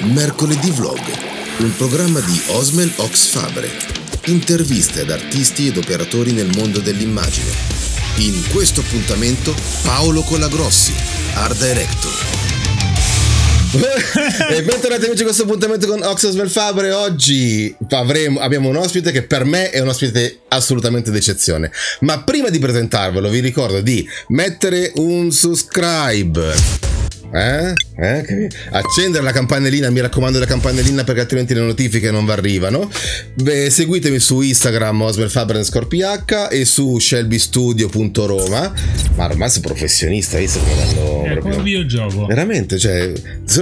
Mercoledì Vlog, un programma di Osmel Ox Fabre. Interviste ad artisti ed operatori nel mondo dell'immagine. In questo appuntamento Paolo Colagrossi, Art Director. e bentornati amici a questo appuntamento con Oxosmel Fabre. Oggi avremo, abbiamo un ospite che per me è un ospite assolutamente d'eccezione. Ma prima di presentarvelo, vi ricordo di mettere un subscribe eh? eh? Accendere la campanellina, mi raccomando la campanellina perché altrimenti le notifiche non vi arrivano. Beh, seguitemi su Instagram Osmel Faber PH e su shelbystudio.roma. Ma ormai sei professionista, visto come danno. È come un videogioco. Veramente, cioè,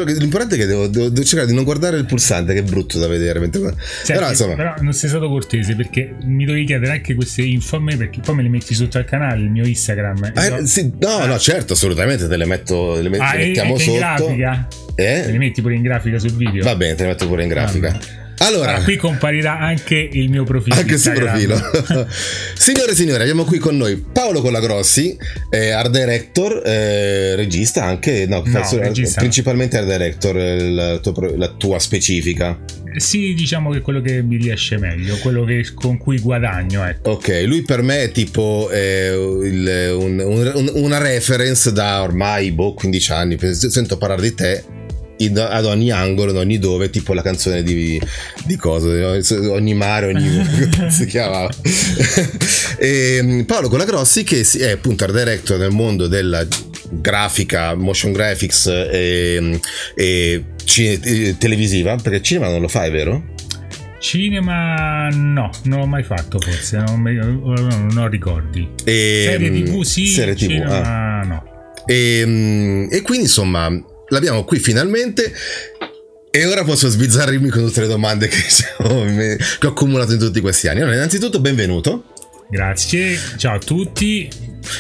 l'importante è che devo, devo, devo, cercare di non guardare il pulsante, che è brutto da vedere. Mentre... Senti, però, insomma... però non sei stato cortese perché mi dovevi chiedere anche queste info a me perché poi me le metti sotto al canale, il mio Instagram. Ah, so... sì, no, ah. no, certo, assolutamente te le metto. Le metto ah, mettiamo sotto. In grafica? Eh? Te li metti pure in grafica sul video? Va bene, te li metto pure in grafica. Vabbè. Allora, allora, qui comparirà anche il mio profilo. Anche il suo profilo. Signore e signori, abbiamo qui con noi Paolo Colagrossi, eh, art director, eh, regista anche, no, no regista principalmente art director, la tua, la tua, specifica. Sì, diciamo che è quello che mi riesce meglio, quello che, con cui guadagno. Ecco. Ok, lui per me è tipo eh, il, un, un, una reference da ormai boh, 15 anni, sento parlare di te in, ad ogni angolo, ad ogni dove, tipo la canzone di, di cosa, ogni mare, ogni si chiamava. e, ehm, Paolo Colagrossi che è appunto art director nel mondo della grafica, motion graphics e, e cine, televisiva, perché cinema non lo fai, vero? Cinema no, non l'ho mai fatto forse, non, mi, non ho ricordi. E, serie tv sì, serie TV, cinema ah. no. E, ehm, e quindi insomma l'abbiamo qui finalmente. E ora posso sbizzarrirmi con tutte le domande che, che ho accumulato in tutti questi anni. Allora, innanzitutto, benvenuto. Grazie, ciao a tutti.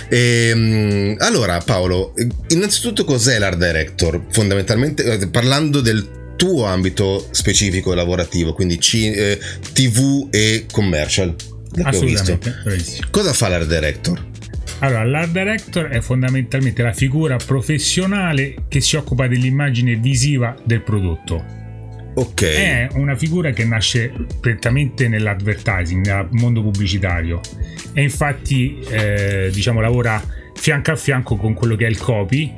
E, ehm, allora, Paolo, innanzitutto cos'è l'art director? Fondamentalmente, eh, parlando del tuo ambito specifico lavorativo, quindi C- eh, TV e commercial. Assolutamente. Cosa fa l'art director? Allora, l'art director è fondamentalmente la figura professionale che si occupa dell'immagine visiva del prodotto. Ok. È una figura che nasce prettamente nell'advertising, nel mondo pubblicitario. E infatti, eh, diciamo, lavora fianco a fianco con quello che è il copy,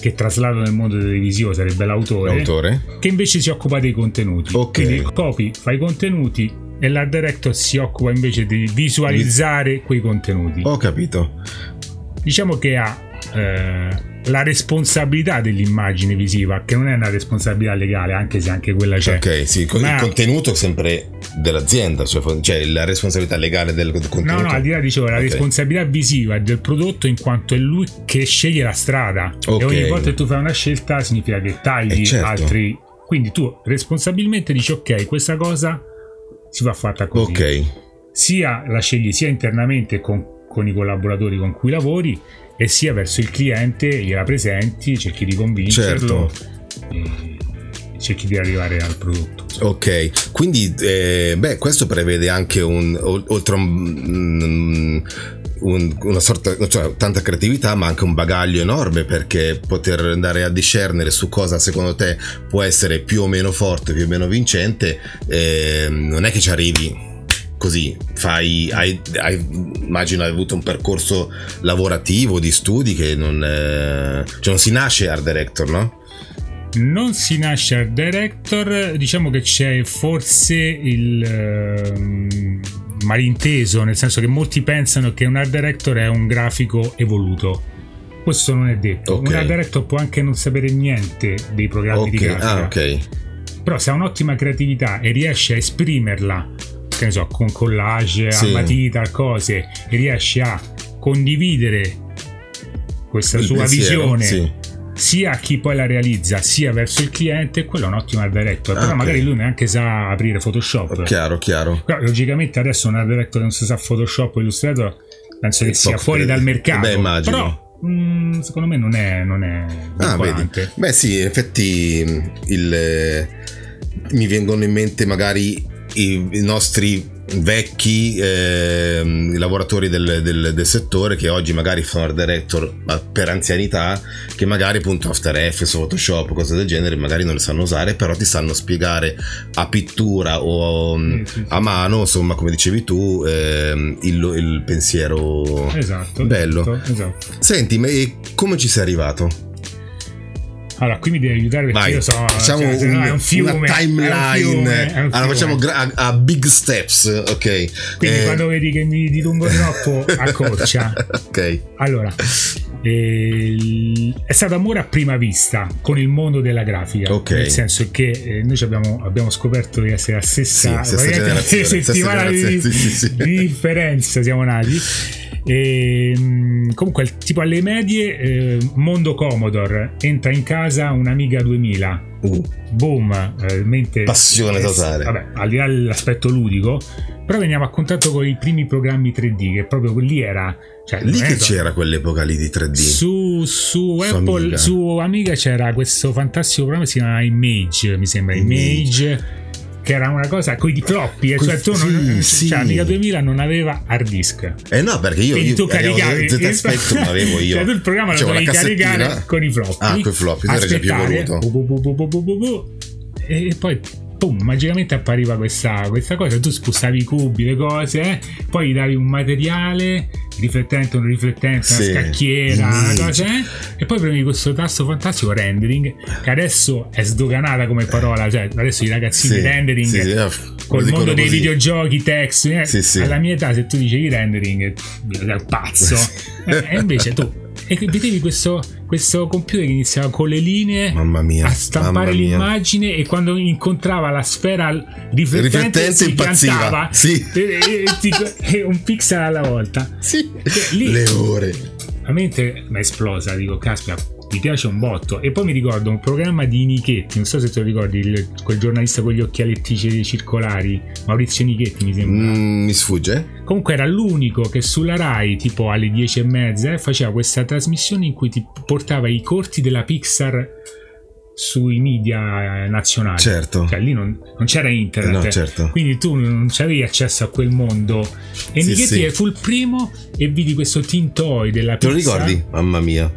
che traslato nel mondo televisivo sarebbe l'autore, l'autore, che invece si occupa dei contenuti. Ok. Quindi il copy fa i contenuti, e l'art director si occupa invece di visualizzare quei contenuti. Ho capito. Diciamo che ha eh, la responsabilità dell'immagine visiva, che non è una responsabilità legale, anche se anche quella c'è. Ok, sì, il Ma... contenuto è sempre dell'azienda, cioè, cioè, la responsabilità legale del contenuto. No, no, al di là dicevo, la okay. responsabilità visiva è del prodotto in quanto è lui che sceglie la strada. Okay. E ogni volta che tu fai una scelta significa che tagli eh certo. altri. Quindi tu responsabilmente dici ok, questa cosa si va fatta così. Ok. Sia la scegli sia internamente con, con i collaboratori con cui lavori e sia verso il cliente gliela presenti, cerchi di convincerlo certo. e cerchi di arrivare al prodotto. Ok, quindi eh, beh, questo prevede anche un oltre un, un, una sorta, cioè tanta creatività, ma anche un bagaglio enorme perché poter andare a discernere su cosa secondo te può essere più o meno forte, più o meno vincente, eh, non è che ci arrivi così fai hai, hai, immagino hai avuto un percorso lavorativo di studi che non, eh, cioè non si nasce art director no? non si nasce art director diciamo che c'è forse il um, malinteso, nel senso che molti pensano che un art director è un grafico evoluto. Questo non è detto. Okay. Un art director può anche non sapere niente dei programmi okay. di grafica. Ah, ok. Però se ha un'ottima creatività e riesce a esprimerla, che ne so, con collage, sì. a matita, cose, e riesce a condividere questa Il sua pensiero, visione sì sia a chi poi la realizza sia verso il cliente quello è un ottimo art director però okay. magari lui neanche sa aprire Photoshop. Chiaro chiaro. Però logicamente adesso un art director che non si sa Photoshop o Illustrator penso che sia fuori dal mercato. Beh immagino. Però Mm, secondo me non è, non è ah, vedi. beh sì in effetti il, mi vengono in mente magari i, i nostri vecchi eh, lavoratori del, del, del, settore che oggi magari sono art director per anzianità che magari appunto After Effects Photoshop cose del genere magari non le sanno usare però ti sanno spiegare a pittura o sì, sì, a mano insomma come dicevi tu eh, il, il, pensiero esatto bello esatto, esatto. senti ma come ci sei arrivato? Allora, qui mi devi aiutare perché Vai, io so. Facciamo cioè, un, no, un fiume, una timeline. Fiume, allora, facciamo gra- a, big steps, ok? Quindi eh. quando vedi che mi dilungo troppo, accorcia. ok. Allora, è stato amore a prima vista con il mondo della grafica. Ok. Nel senso che eh, noi abbiamo, abbiamo, scoperto di essere la stessa, sì, stessa settimana di, sì, sì, di differenza siamo nati e, ehm, comunque, tipo alle medie, eh, Mondo Commodore entra in casa un'Amiga 2000. Uh. Boom, realmente. Passione eh, totale. Vabbè, al di là dell'aspetto ludico, però veniamo a contatto con i primi programmi 3D, che proprio lì era. Cioè, lì che c'era quell'epoca lì di 3D. Su, su, su Apple, Amiga. su Amiga c'era questo fantastico programma che si chiama Image, mi sembra. Image, Image che era una cosa con i floppy, eh, cioè tu non, sì. Cioè, Amiga 2000 non aveva hard disk. Eh no, perché io, io tu caricavi il Spectrum avevo io. Cioè tu il programma lo dovevi caricare con i floppy. Ah, con i floppy, era già più voluto. Bu, bu, bu, e poi boom, magicamente appariva questa, questa, cosa, tu spostavi i cubi, le cose, eh? poi gli davi un materiale riflettente, un riflettente, una scacchiera, una cosa, eh? e poi prendi questo tasto fantastico rendering, che adesso è sdoganata come parola, cioè adesso i ragazzini sì, rendering sì, sì, col mondo dei così. videogiochi, text, eh? alla mia età se tu dicevi rendering, sei pazzo, e invece tu e vedevi questo, questo, computer che iniziava con le linee mia, a stampare l'immagine e quando incontrava la sfera riflettente, riflettente si impazziva sì. e, e, e, un pixel alla volta sì. Lì, le ore la mente mi è esplosa dico caspita mi piace un botto. E poi mi ricordo un programma di Nichetti, non so se te lo ricordi, il, quel giornalista con gli occhialetti circolari, Maurizio Nichetti mi sembra. Mm, mi sfugge. Comunque era l'unico che sulla Rai, tipo alle 10 e mezza, faceva questa trasmissione in cui ti portava i corti della Pixar sui media nazionali. Certo. Cioè lì non, non c'era internet. No, certo. Quindi tu non avevi accesso a quel mondo. E sì, Nichetti sì. fu il primo e vidi questo Tintoy della Pixar. Te lo ricordi? Mamma mia.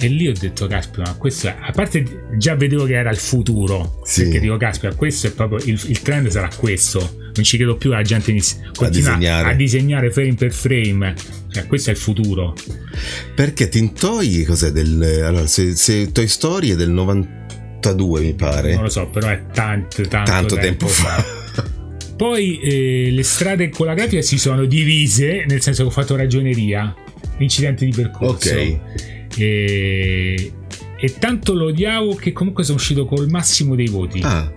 E lì ho detto, caspita, ma questo è, a parte già vedevo che era il futuro, sì. perché dico, caspita, questo è proprio il, il, trend sarà questo. Non ci credo più la gente inizia, a disegnare. a disegnare frame per frame. Cioè, questo è il futuro. Perché Tintoy cos'è del allora, se, se Toy Story è del 92, mi pare. Non lo so, però è tanto, tanto, tanto tempo, tempo fa. Poi eh, le strade con la grafica si sono divise, nel senso che ho fatto ragioneria, incidenti di percorso. Ok e, e tanto lo odiavo che comunque sono uscito col massimo dei voti. Ah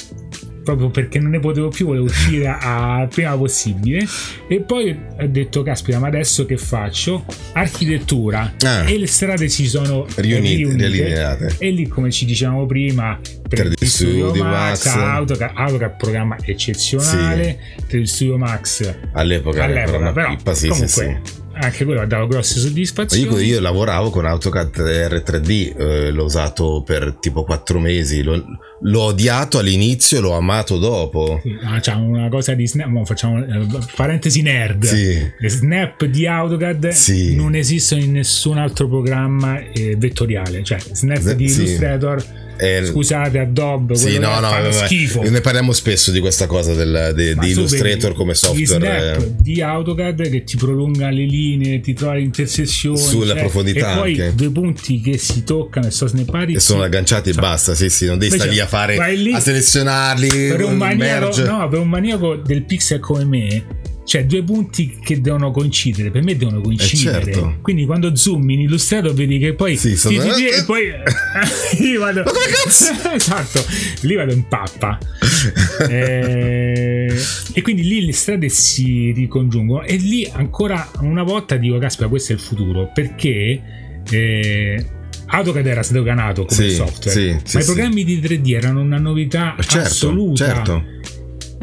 proprio perché non ne potevo più, volevo uscire a prima possibile. E poi ho detto: Caspita, ma adesso che faccio? Architettura ah. e le strade si sono riunite, riunite e lì, come ci dicevamo prima, per il Studio, Studio Max, Max. AutoCAD, AutoCAD programma eccezionale. Sì. Per il Studio Max all'epoca, all'epoca però, pippa, sì, comunque, sì, sì anche quello dava grosse soddisfazioni. Io, io lavoravo con AutoCAD R3D, eh, l'ho usato per tipo 4 mesi, l'ho, l'ho odiato all'inizio e l'ho amato dopo. Sì, c'è una cosa di snap, facciamo eh, parentesi nerd. Sì. Le snap di AutoCAD sì. non esistono in nessun altro programma eh, vettoriale, cioè snap di Illustrator eh, Scusate, Adobe, sì, no, no, vabbè, schifo. Ne parliamo spesso di questa cosa del, de, di Illustrator come software. Eh. di AutoCAD che ti prolunga le linee, ti trova le intersezioni sulla cioè, profondità. E poi anche. due punti che si toccano e sono snappati e sono agganciati cioè, e basta. Sì, sì, non devi stare lì a fare lì, a selezionarli. Per un, maniaco, no, per un maniaco del pixel come me cioè due punti che devono coincidere per me devono coincidere. eh certo. quindi quando zoom in illustrato vedi che poi sì, sono... ti, ti, e poi io vado ma come cazzo? Esatto. Lì vado in pappa. E... Eh, e quindi lì le strade si ricongiungono e lì ancora una volta dico caspita questo è il futuro perché eh, AutoCAD era sdoganato come sì, software sì, ma sì, i programmi di 3D erano una novità certo, assoluta. certo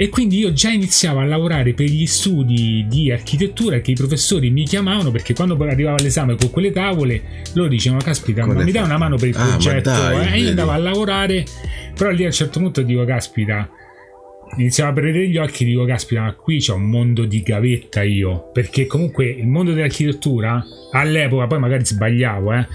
e quindi io già iniziavo a lavorare per gli studi di architettura che i professori mi chiamavano perché quando poi arrivava l'esame con quelle tavole loro dicevano caspita ma mi dai una mano per il ah, progetto dai, eh? e io andavo a lavorare però lì a un certo punto dico caspita iniziamo a aprire gli occhi e dico caspita ma qui c'è un mondo di gavetta io perché comunque il mondo dell'architettura all'epoca poi magari sbagliavo eh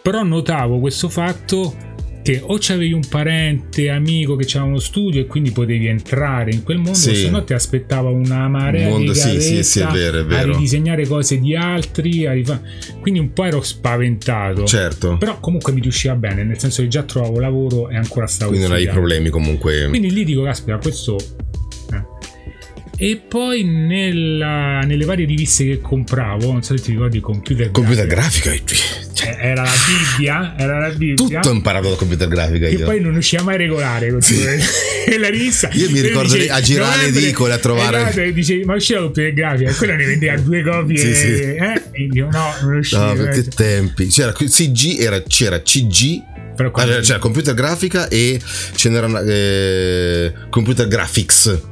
però notavo questo fatto che o c'avevi un parente, amico che c'era uno studio e quindi potevi entrare in quel mondo, sì. se no ti aspettava una marea mondo, di sì, sì, sì, è vero, è vero. a ridisegnare cose di altri, rifa... quindi un po' ero spaventato. Certo. Però comunque mi riusciva bene, nel senso che già trovavo lavoro e ancora stavo Quindi non hai problemi comunque. Quindi lì dico, caspita, questo e poi nella, nelle varie riviste che compravo, non so se ti ricordi computer computer grafica, grafica cioè, era la Bibbia, era la Bibbia. Tutto imparato da computer grafica che io. poi non riusciva mai a regolare sì. la rivista. Io mi ricordo dice, a girare le edicole a trovare esatto, e dice "Ma usciva computer grafica?" Quella ne vendeva due copie sì, sì. Eh? e io no, non riuscivo. No, che tempi. C'era CG era c'era CG però quando... c'era computer grafica e ce n'era eh, computer graphics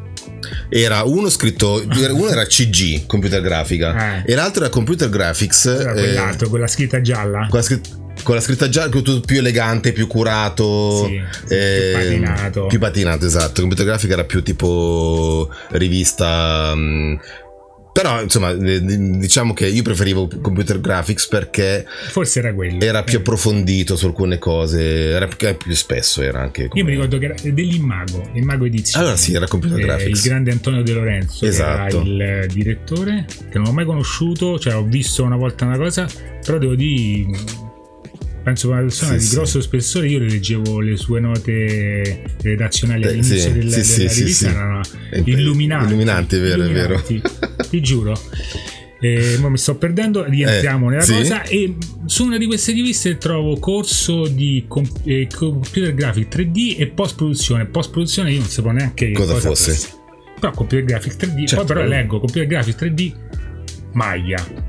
era uno scritto uno era CG computer grafica eh. e l'altro era computer graphics era quell'altro eh, con la scritta gialla con la scritta con la scritta gialla tutto più elegante, più curato, sì, sì, eh, più patinato. Più patinato, esatto. Computer grafica era più tipo rivista mh, mm, però, insomma, diciamo che io preferivo computer graphics perché forse era quello. Era più eh. approfondito su alcune cose, era più, più spesso era anche come... Io mi ricordo che era dell'Immago, Immago Edizione. Allora sì, era computer eh, graphics. Il grande Antonio De Lorenzo, esatto. era il direttore che non ho mai conosciuto, cioè ho visto una volta una cosa, però devo dire penso che una persona sì, di grosso spessore io leggevo le sue note redazionali all'inizio sì, del, sì, della rivista erano illuminanti illuminanti vero è vero ti giuro e mi sto perdendo, rientriamo eh, nella sì. cosa e su una di queste riviste trovo corso di comp- eh, computer graphic 3D e post produzione. Post produzione io non sapevo neanche cosa, cosa fosse. fosse. Però computer graphic 3D, certo. poi però leggo computer graphic 3D Maya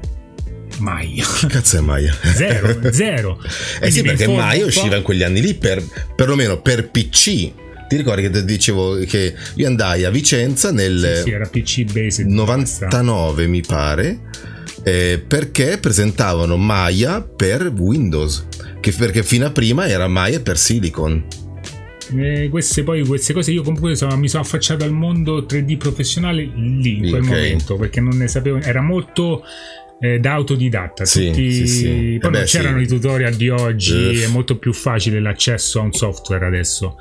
Maya. Che cazzo è Maya? Zero, zero. eh sì, perché Maya usciva in quegli anni lì per, perlomeno per PC. Ti ricordi che dicevo che io andai a Vicenza nel sì, sì, PC 99 mi pare eh, perché presentavano Maya per Windows che perché fino a prima era Maya per Silicon eh, queste, poi, queste cose io comunque sono, mi sono affacciato al mondo 3D professionale lì in quel okay. momento perché non ne sapevo era molto eh, da autodidatta. Sì, tutti... sì, sì. Poi eh non beh, c'erano i tutorial di oggi, Uff. è molto più facile l'accesso a un software adesso.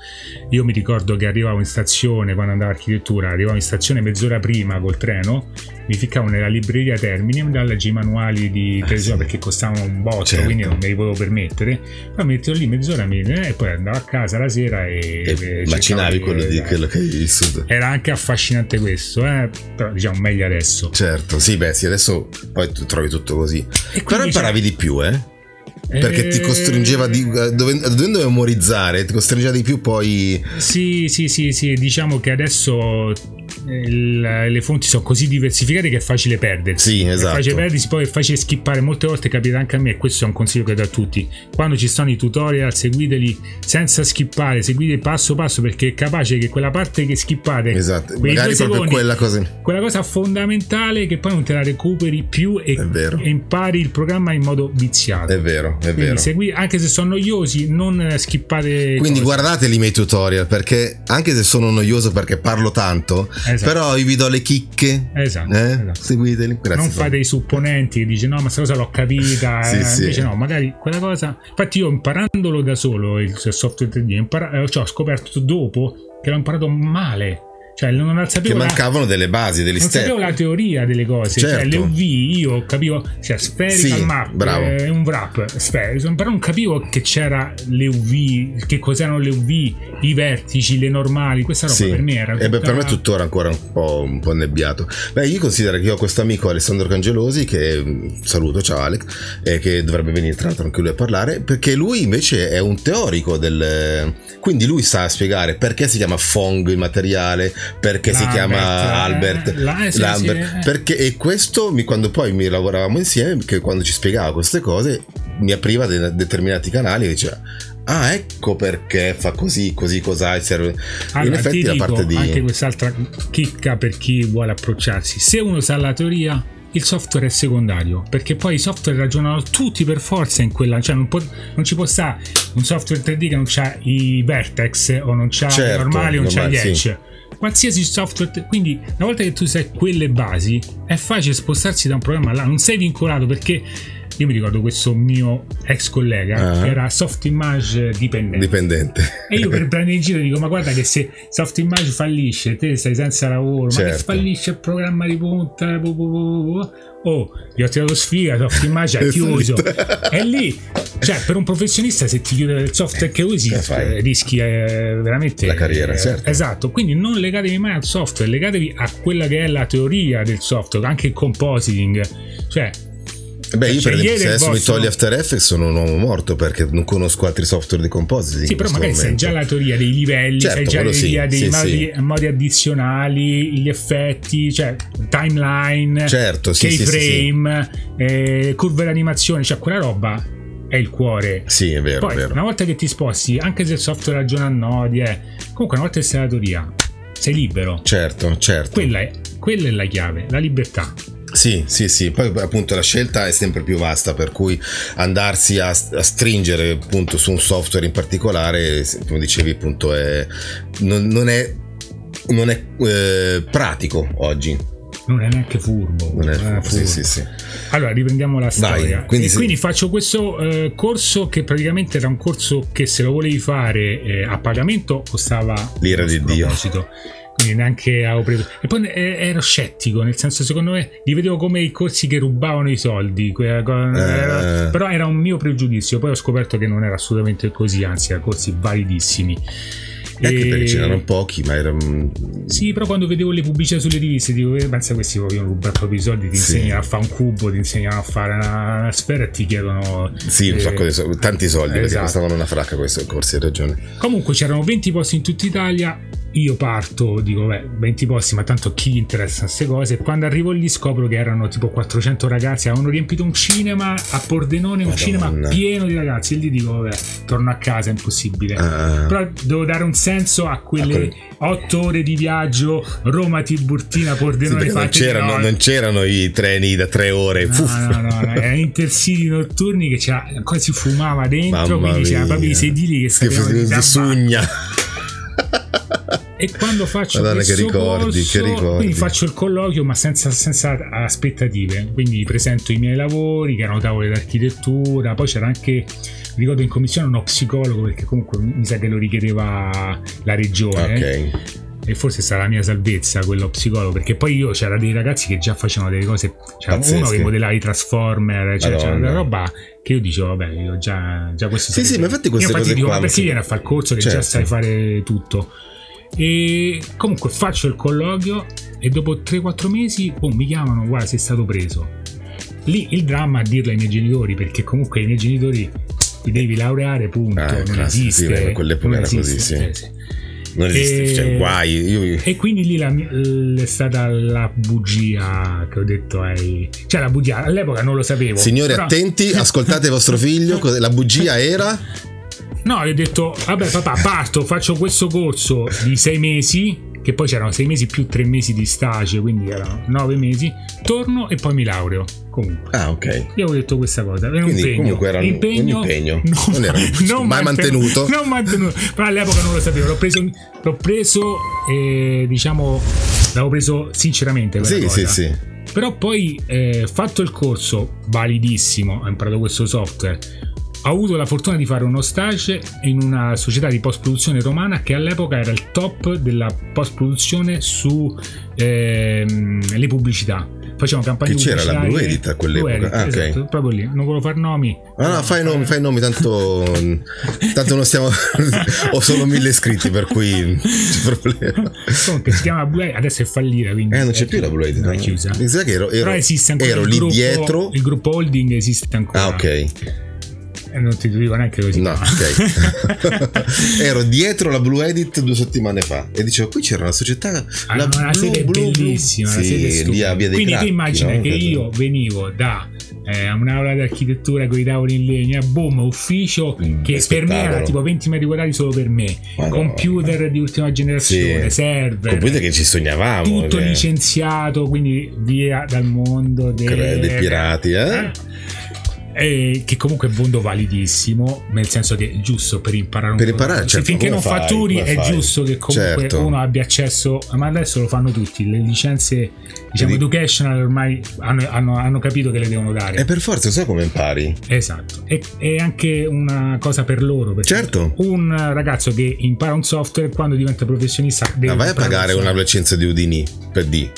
Io mi ricordo che arrivavo in stazione quando andavo a architettura, arrivavo in stazione mezz'ora prima col treno mi ficcavo nella libreria Termini e leggevo i manuali di televisione ah, sì. perché costavano un botto, certo. quindi non me li potevo permettere. Poi mi mettevo lì mezz'ora e poi andavo a casa la sera e, e macinavi quello, di, quello che hai vissuto. Era anche affascinante questo, eh? però diciamo meglio adesso. Certo, sì, beh, sì, adesso poi tu trovi tutto così. Però imparavi di più, eh? perché ti costringeva di, eh, dovendo memorizzare ti costringeva di più poi sì sì sì sì diciamo che adesso il, le fonti sono così diversificate che è facile perdersi. Sì, esatto. È facile perdersi, poi è facile skippare. Molte volte capita anche a me, e questo è un consiglio che do a tutti. Quando ci sono i tutorial, seguiteli senza skippare, seguite passo passo perché è capace che quella parte che skippate, esatto. magari proprio quella cosa. Quella cosa fondamentale che poi non te la recuperi più e, e impari il programma in modo viziato. È vero, è Quindi vero. Segui, anche se sono noiosi, non skippate. Quindi cose. guardateli i miei tutorial perché anche se sono noioso perché parlo tanto, esatto. però io vi do le chicche. Esatto. Eh? esatto. Seguiteli. Grazie non fate i supponenti che dice no, ma questa cosa l'ho capita. sì, eh. sì. Invece no, magari quella cosa. Infatti, io imparandolo da solo il software 3D, impara... eh, cioè, ho scoperto dopo che l'ho imparato male cioè, non sapevo che mancavano la, delle basi, degli non step. sapevo la teoria delle cose. Certo. Cioè, le UV io capivo, cioè, spherical sì, map bravo. è un wrap, spherical, però non capivo che c'era le UV, che cos'erano le UV, i vertici, le normali. Questa roba sì. per me era. Tutta... E beh, per me è tuttora ancora un po', un po' nebbiato. Beh, io considero che io ho questo amico Alessandro Cangelosi, che saluto, ciao Alex, eh, che dovrebbe venire tra l'altro anche lui a parlare, perché lui invece è un teorico del. Quindi lui sa spiegare perché si chiama Fong il materiale perché L'Albert, si chiama eh, Albert, eh, sì, Lambert, sì, perché, e questo mi, quando poi mi lavoravamo insieme, che quando ci spiegava queste cose mi apriva de- determinati canali e diceva ah ecco perché fa così così cos'ha serve allora, in effetti la parte di anche quest'altra chicca per chi vuole approcciarsi. Se uno sa la teoria il software è secondario perché poi i software ragionano tutti per forza in quella cioè non, può, non ci può stare un software 3D che non ha i vertex o non ha certo, i normali o non ha gli edge sì. Qualsiasi software quindi una volta che tu sai quelle basi è facile spostarsi da un programma là non sei vincolato perché io mi ricordo questo mio ex collega uh-huh. che era soft image dipendente. dipendente. E io per prendere in giro dico: Ma guarda che se soft image fallisce, te sei senza lavoro, certo. ma che certo. fallisce il programma di punta. Oh, gli ho tirato sfiga, soft image ha chiuso. e lì, cioè, per un professionista, se ti chiude il software che usi, eh, rischi eh, veramente la carriera. Eh, certo. Esatto. Quindi non legatevi mai al software, legatevi a quella che è la teoria del software, anche il compositing. Cioè, Beh, io per esempio, se adesso vostro... mi togli After Effects sono un uomo morto perché non conosco altri software di compositing. Sì, però magari momento. sai già la teoria dei livelli, certo, sai già la teoria sì, dei sì, modi, sì. modi, addizionali, gli effetti, cioè timeline, certo, keyframe, eh, curve d'animazione, cioè quella roba è il cuore. Sì, è vero, Poi, è vero. Una volta che ti sposti, anche se il software ragiona a nodi, eh, comunque una volta che sei la teoria, sei libero. Certo, certo. Quella è, quella è la chiave, la libertà. Sì, sì, sì, poi appunto la scelta è sempre più vasta, per cui andarsi a, a stringere appunto su un software in particolare, come dicevi appunto, è, non, non, è, non è eh, pratico oggi. Non è neanche furbo. Non è, non è furbo. Sì, sì, sì. Allora, riprendiamo la storia. Vai, quindi, quindi, faccio questo eh, corso che praticamente era un corso che se lo volevi fare eh, a pagamento costava l'ira di Dio quindi neanche avevo preso. E poi eh, ero scettico, nel senso, secondo me, li vedevo come i corsi che rubavano i soldi. Eh. Però era un mio pregiudizio. Poi ho scoperto che non era assolutamente così, anzi, erano corsi validissimi. Anche e... perché c'erano pochi, ma era. Sì, però quando vedevo le pubblicità sulle riviste, dico, eh, pensa questi vogliono rubare proprio i soldi, ti sì. insegnano a fare un cubo, ti insegnano a fare una, una sfera e ti chiedono. Sì, un eh, sacco di soldi, tanti soldi, esatto. perché costavano una fracca questi corsi, hai ragione. Comunque c'erano 20 posti in tutta Italia io parto, dico, beh, 20 posti, ma tanto chi interessa queste cose? E quando arrivo lì scopro che erano tipo 400 ragazzi, avevano riempito un cinema a Pordenone, un Madonna. cinema pieno di ragazzi. E lì dico, vabbè, torno a casa, è impossibile. Uh, Però devo dare un senso a quelle 8 ore di viaggio Roma-Tiburtina, Pordenone. Sì, non, c'erano, non c'erano i treni da 3 ore. No, no, no, no, erano intercity notturni che c'era, quasi fumava dentro, Mamma quindi c'era proprio i sedili che stavano di sugna e quando faccio Madonna, che ricordi, corso, che ricordi. quindi faccio il colloquio ma senza, senza, aspettative quindi presento i miei lavori che erano tavole d'architettura poi c'era anche ricordo in commissione uno psicologo perché comunque mi sa che lo richiedeva la regione ok e forse sarà la mia salvezza quello psicologo perché poi io c'era dei ragazzi che già facevano delle cose c'era Pazzesche. uno che modellava i transformer cioè, c'era una roba che io dicevo vabbè io già, già questo sì sì ma infatti queste io infatti cose dico, qua ma perché viene a fare il corso che certo. già sai fare tutto e comunque faccio il colloquio e dopo 3-4 mesi oh, mi chiamano, guarda sei stato preso. Lì il dramma a dirlo ai miei genitori perché comunque i miei genitori ti devi laureare, punto. Ah, non esiste. Sì, quell'epoca era così, sì. Sì. Non esiste, e, cioè, guai. Io... E quindi lì la, è stata la bugia che ho detto ai. Cioè, la bugia all'epoca non lo sapevo. Signori, però... attenti, ascoltate vostro figlio. La bugia era No, gli ho detto, vabbè papà, parto, faccio questo corso di sei mesi, che poi c'erano sei mesi più tre mesi di stage, quindi erano nove mesi, torno e poi mi laureo. Comunque. Ah, ok. Io ho detto questa cosa. Era un impegno. Comunque era impegno, un impegno. Non, non era non mai mantenuto. Non mantenuto. Però all'epoca non lo sapevo. L'ho preso, l'ho preso e diciamo, l'avevo preso sinceramente. Sì, cosa. sì, sì. Però poi, eh, fatto il corso, validissimo, ho imparato questo software ho avuto la fortuna di fare uno stage in una società di post produzione romana che all'epoca era il top della post produzione sulle ehm, pubblicità. Facevamo campagne che c'era la Blue Edit a quell'epoca? Edit, ah, esatto, okay. proprio lì. Non volevo fare nomi. Ah, no, no fai nomi fai nomi tanto tanto non stiamo ho solo mille iscritti per cui non c'è problema. Comunque si chiama Blue Edit adesso è fallita quindi eh non c'è più la Blue Edit è chiusa. Mi sa che ero, ero, però esiste ancora ero lì gruppo, dietro. il gruppo holding esiste ancora. Ah ok non ti dico neanche così. No, ok. Ero dietro la Blue Edit due settimane fa e dicevo qui c'era una società. Ah, la una Blue, sede Blue, bellissima, Blue. Sì, a Via dei Quindi Cracchi, tu immagina no? che io venivo da eh, un'aula di architettura con i tavoli in legno, boom, ufficio mm, che per me era tipo 20 metri quadrati solo per me, Madonna. computer di ultima generazione, sì. server, computer che ci sognavamo, tutto che... licenziato, quindi via dal mondo dei, dei pirati, eh? eh? Eh, che comunque è un mondo validissimo, nel senso che è giusto per imparare un per imparare, certo, finché non fai, fatturi è fai? giusto che comunque certo. uno abbia accesso, ma adesso lo fanno tutti, le licenze diciamo Vedi? educational ormai hanno, hanno, hanno, capito che le devono dare. E per forza, sai come impari? Esatto, e, è anche una cosa per loro, certo. un ragazzo che impara un software quando diventa professionista deve... Ma vai a pagare una licenza di Udini per D.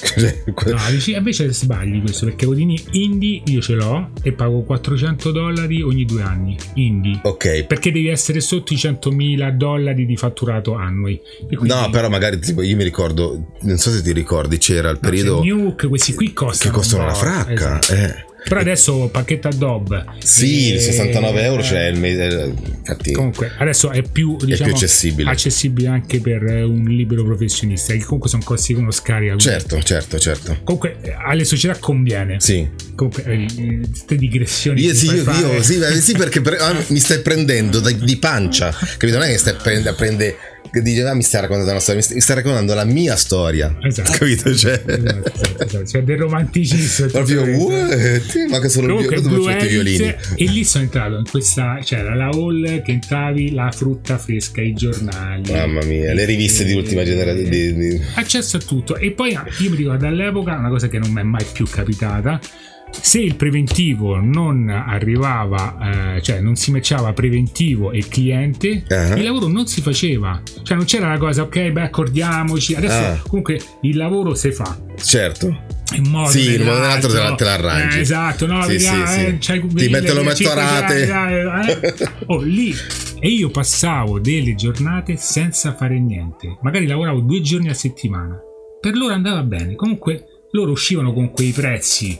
no, invece sbagli questo perché Udini Indie io ce l'ho e pago 400 100 dollari ogni due anni, indie. Ok. Perché devi essere sotto i 100.000 dollari di fatturato annui. Quindi... No, però magari tipo, io mi ricordo, non so se ti ricordi, c'era il periodo... No, Nuke, questi qui costano. Che costano una fracca. Esatto. Eh. Però adesso pacchetto Adobe. Sì, e... 69 euro c'è il mese. Infatti, comunque, adesso è più, diciamo, è più accessibile. accessibile. anche per un libero professionista, che comunque sono costi che uno scarica. Certo, certo, certo. Comunque alle società conviene. Sì. Comunque, queste digressioni. Io, sì, io, io sì, sì, perché per, ah, mi stai prendendo di, pancia. Capito? Non è che stai prendendo dice ah, mi stai raccontando una storia mi stai, raccontando la mia storia. Esatto. Capito? Cioè esatto, esatto, c'è del romanticismo proprio what? ma che sono il violino i violini. e lì sono entrato in questa c'era la hall che entravi la frutta fresca i giornali. Mamma mia le riviste e, di ultima generazione di, di... accesso a tutto. E poi io mi ricordo all'epoca una cosa che non mi è mai più capitata se il preventivo non arrivava, eh, cioè non si matchava preventivo e cliente, uh-huh. il lavoro non si faceva. Cioè non c'era la cosa, ok, beh, accordiamoci. Adesso uh. comunque il lavoro si fa. Certo. In modo sì, in modo altro te, la, te l'arrangi. Eh, esatto, no, sì, vediamo, sì, eh, sì. ti metto lo metto a rate. Oh, lì e io passavo delle giornate senza fare niente. Magari lavoravo due giorni a settimana. Per loro andava bene. Comunque loro uscivano con quei prezzi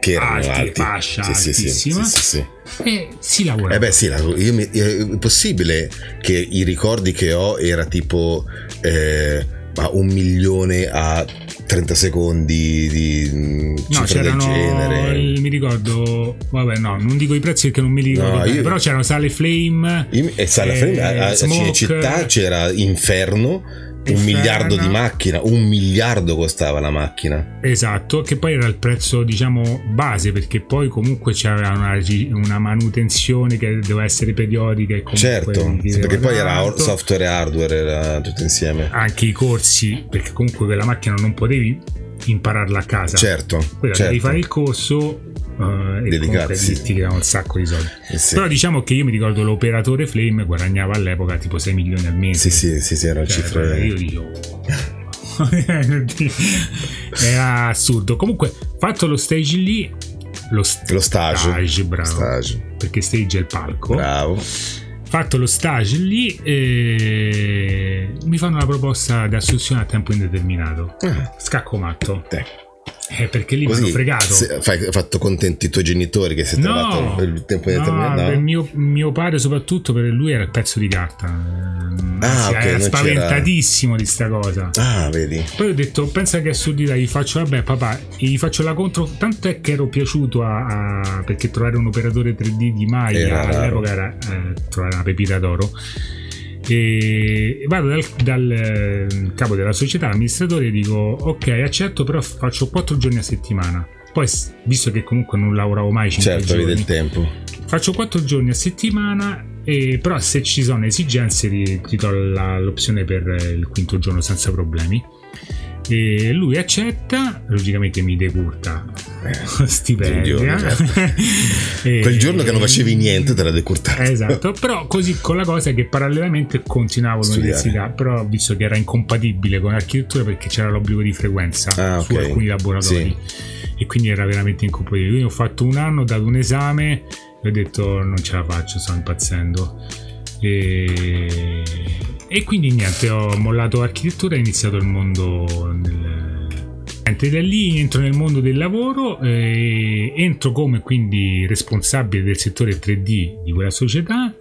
che erano alti, alti. fascia sì, altissima. sì, sì, e si lavora. Eh beh sì io mi, è possibile che i ricordi che ho era tipo eh, un milione a 30 secondi di no, del genere. mi ricordo vabbè no non dico i prezzi perché non mi ricordo no, io, però c'erano Sale Flame e Sale Flame a, a Cinecittà c'era Inferno un miliardo di macchina, un miliardo costava la macchina. Esatto, che poi era il prezzo diciamo base perché poi comunque c'era una, una manutenzione che doveva essere periodica e Certo, perché poi era software e hardware, era tutto insieme. Anche i corsi, perché comunque quella macchina non potevi impararla a casa. Certo. Quella certo. devi fare il corso uh, Dedicarsi. ti davano un sacco di soldi. Eh sì. Però diciamo che io mi ricordo l'operatore Flame guadagnava all'epoca tipo 6 milioni al mese. Sì, sì, sì, sì era cioè, cifra. Io dicevo era assurdo. Comunque, fatto lo stage lì, lo, st- lo stage, stage bravo. Stage. Perché stage è il palco. Bravo. Fatto lo stage lì, eh, mi fanno la proposta di assunzione a tempo indeterminato. Ah. Scacco matto. Te. Eh, perché lì mi hanno fregato. Hai fatto contenti i tuoi genitori che si è no, trovato il tempo no, determinato? Per mio, mio, padre, soprattutto, per lui era il pezzo di carta. Ah, si, okay, era spaventatissimo c'era... di sta cosa. Ah, vedi. Poi ho detto: pensa che assurdità, gli faccio, vabbè, papà, gli faccio la contro. Tanto è che ero piaciuto a, a perché trovare un operatore 3D di Maya era all'epoca era eh, trovare una pepita d'oro e vado dal, dal eh, capo della società, amministratore, e dico ok accetto però faccio 4 giorni a settimana. Poi visto che comunque non lavoravo mai 5 certo, giorni del tempo. faccio 4 giorni a settimana e, però se ci sono esigenze ti, ti do la, l'opzione per il quinto giorno senza problemi e lui accetta, logicamente mi decurta eh, stipendio. Certo. Quel giorno che non facevi niente te la decurtato. Esatto, però così con la cosa che parallelamente continuavo l'università, però visto che era incompatibile con l'architettura perché c'era l'obbligo di frequenza ah, okay. su alcuni laboratori. Sì. E quindi era veramente incompatibile. Quindi ho fatto un anno, ho dato un esame e ho detto non ce la faccio, sto impazzendo. E e quindi niente, ho mollato architettura e ho iniziato il mondo nel... Niente, da lì entro nel mondo del lavoro, eh, entro come quindi responsabile del settore 3D di quella società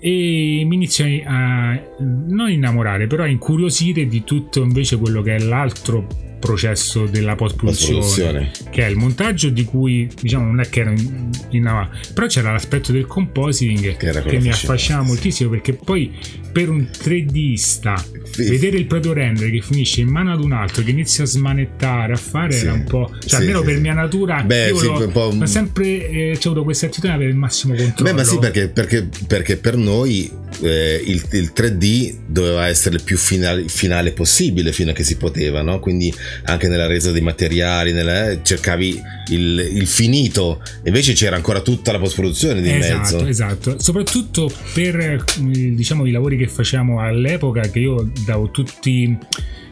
e mi inizio a non innamorare, però a incuriosire di tutto invece quello che è l'altro processo della post-produzione, che è il montaggio di cui diciamo non è che ero in, in avanti, però c'era l'aspetto del compositing che, che mi affascinava moltissimo perché poi per un 3Dista sì. vedere il proprio render che finisce in mano ad un altro che inizia a smanettare a fare sì. era un po' cioè sì, almeno per mia natura Beh, io lo, po'... ho sempre eh, c'è avuto questa attitudine per il massimo controllo Beh ma sì perché, perché, perché per noi eh, il, il, 3D doveva essere il più finale, finale, possibile fino a che si poteva no? quindi anche nella resa dei materiali nella, eh, cercavi il, il, finito. Invece c'era ancora tutta la post produzione di esatto, mezzo. esatto. Soprattutto per diciamo i lavori che facciamo all'epoca che io davo tutti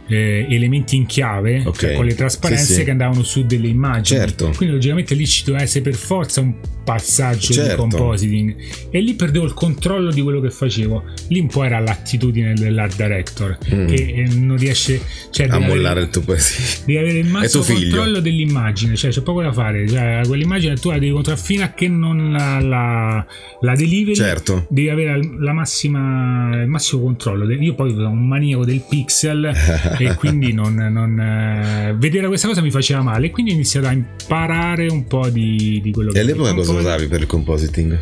eh, elementi in chiave okay. cioè con le trasparenze sì, sì. che andavano su delle immagini certo. quindi logicamente lì ci doveva essere per forza un passaggio certo. di compositing e lì perdevo il controllo di quello che facevo lì un po' era l'attitudine dell'art director mm. che eh, non riesce cioè, a mollare il tuo paese devi avere il massimo controllo dell'immagine cioè c'è poco da fare cioè, quell'immagine tu la devi controllare fino a che non la, la, la deliveri certo. devi avere la massima, il massimo controllo io poi sono un maniaco del pixel e quindi non, non eh, vedere questa cosa mi faceva male e quindi ho iniziato a imparare un po' di, di quello che... E all'epoca cosa usavi per il compositing?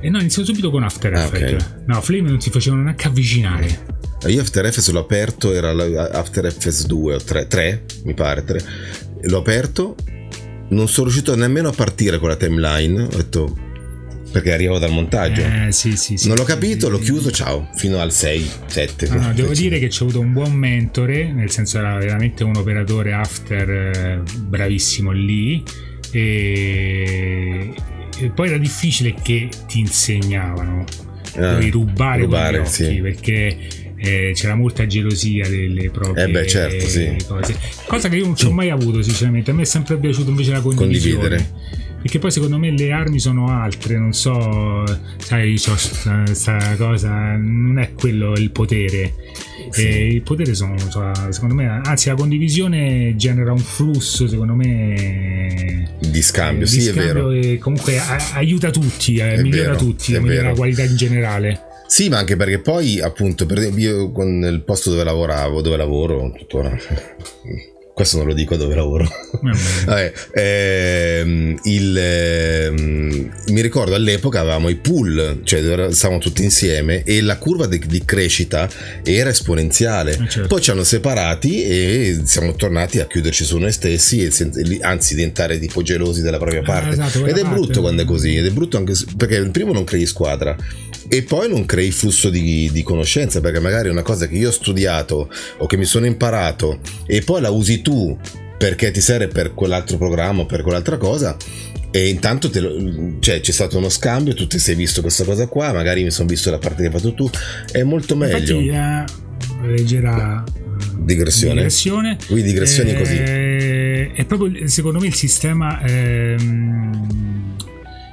E no, iniziamo subito con After ah, Effects. Okay. No, Flame non si facevano neanche avvicinare. Io After Effects l'ho aperto, era After Effects 2 o 3, 3 mi pare 3. L'ho aperto, non sono riuscito nemmeno a partire con la timeline. Ho detto perché arrivavo dal montaggio. Eh, sì, sì, sì, non l'ho capito, l'ho chiuso, ciao, fino al 6, 7. No, no, devo dire che c'è avuto un buon mentore, nel senso era veramente un operatore after eh, bravissimo lì e, e, poi era difficile che ti insegnavano, ah, dovevi rubare, rubare occhi, sì. perché eh, c'era molta gelosia delle proprie eh beh, certo, sì. cose. Cosa che io non ci ho mai avuto, sinceramente. A me è sempre piaciuto invece la condivisione. Condividere perché poi secondo me le armi sono altre, non so, sai, questa cosa, non è quello il potere. Sì. il potere sono, secondo me, anzi la condivisione genera un flusso, secondo me... Di scambio, eh, di sì, scambio è vero. E comunque aiuta tutti, eh, migliora vero, tutti, migliora la qualità in generale. Sì, ma anche perché poi, appunto, per esempio, io nel posto dove lavoravo, dove lavoro tuttora, questo non lo dico dove lavoro. Vabbè, ehm, il, ehm, mi ricordo all'epoca avevamo i pool, cioè stavamo tutti insieme e la curva di, di crescita era esponenziale. Eh certo. Poi ci hanno separati e siamo tornati a chiuderci su noi stessi e anzi diventare tipo gelosi della propria ah, parte. Ah, esatto, ed è parte. brutto quando è così, ed è brutto anche perché il primo non crei squadra e poi non crei flusso di, di conoscenza perché magari è una cosa che io ho studiato o che mi sono imparato e poi la usi tu perché ti serve per quell'altro programma o per quell'altra cosa e intanto lo, cioè, c'è stato uno scambio tu ti sei visto questa cosa qua magari mi sono visto la parte che hai fatto tu è molto meglio Infatti, la leggera digressione, digressione. Qui digressioni eh, così è proprio secondo me il sistema ehm,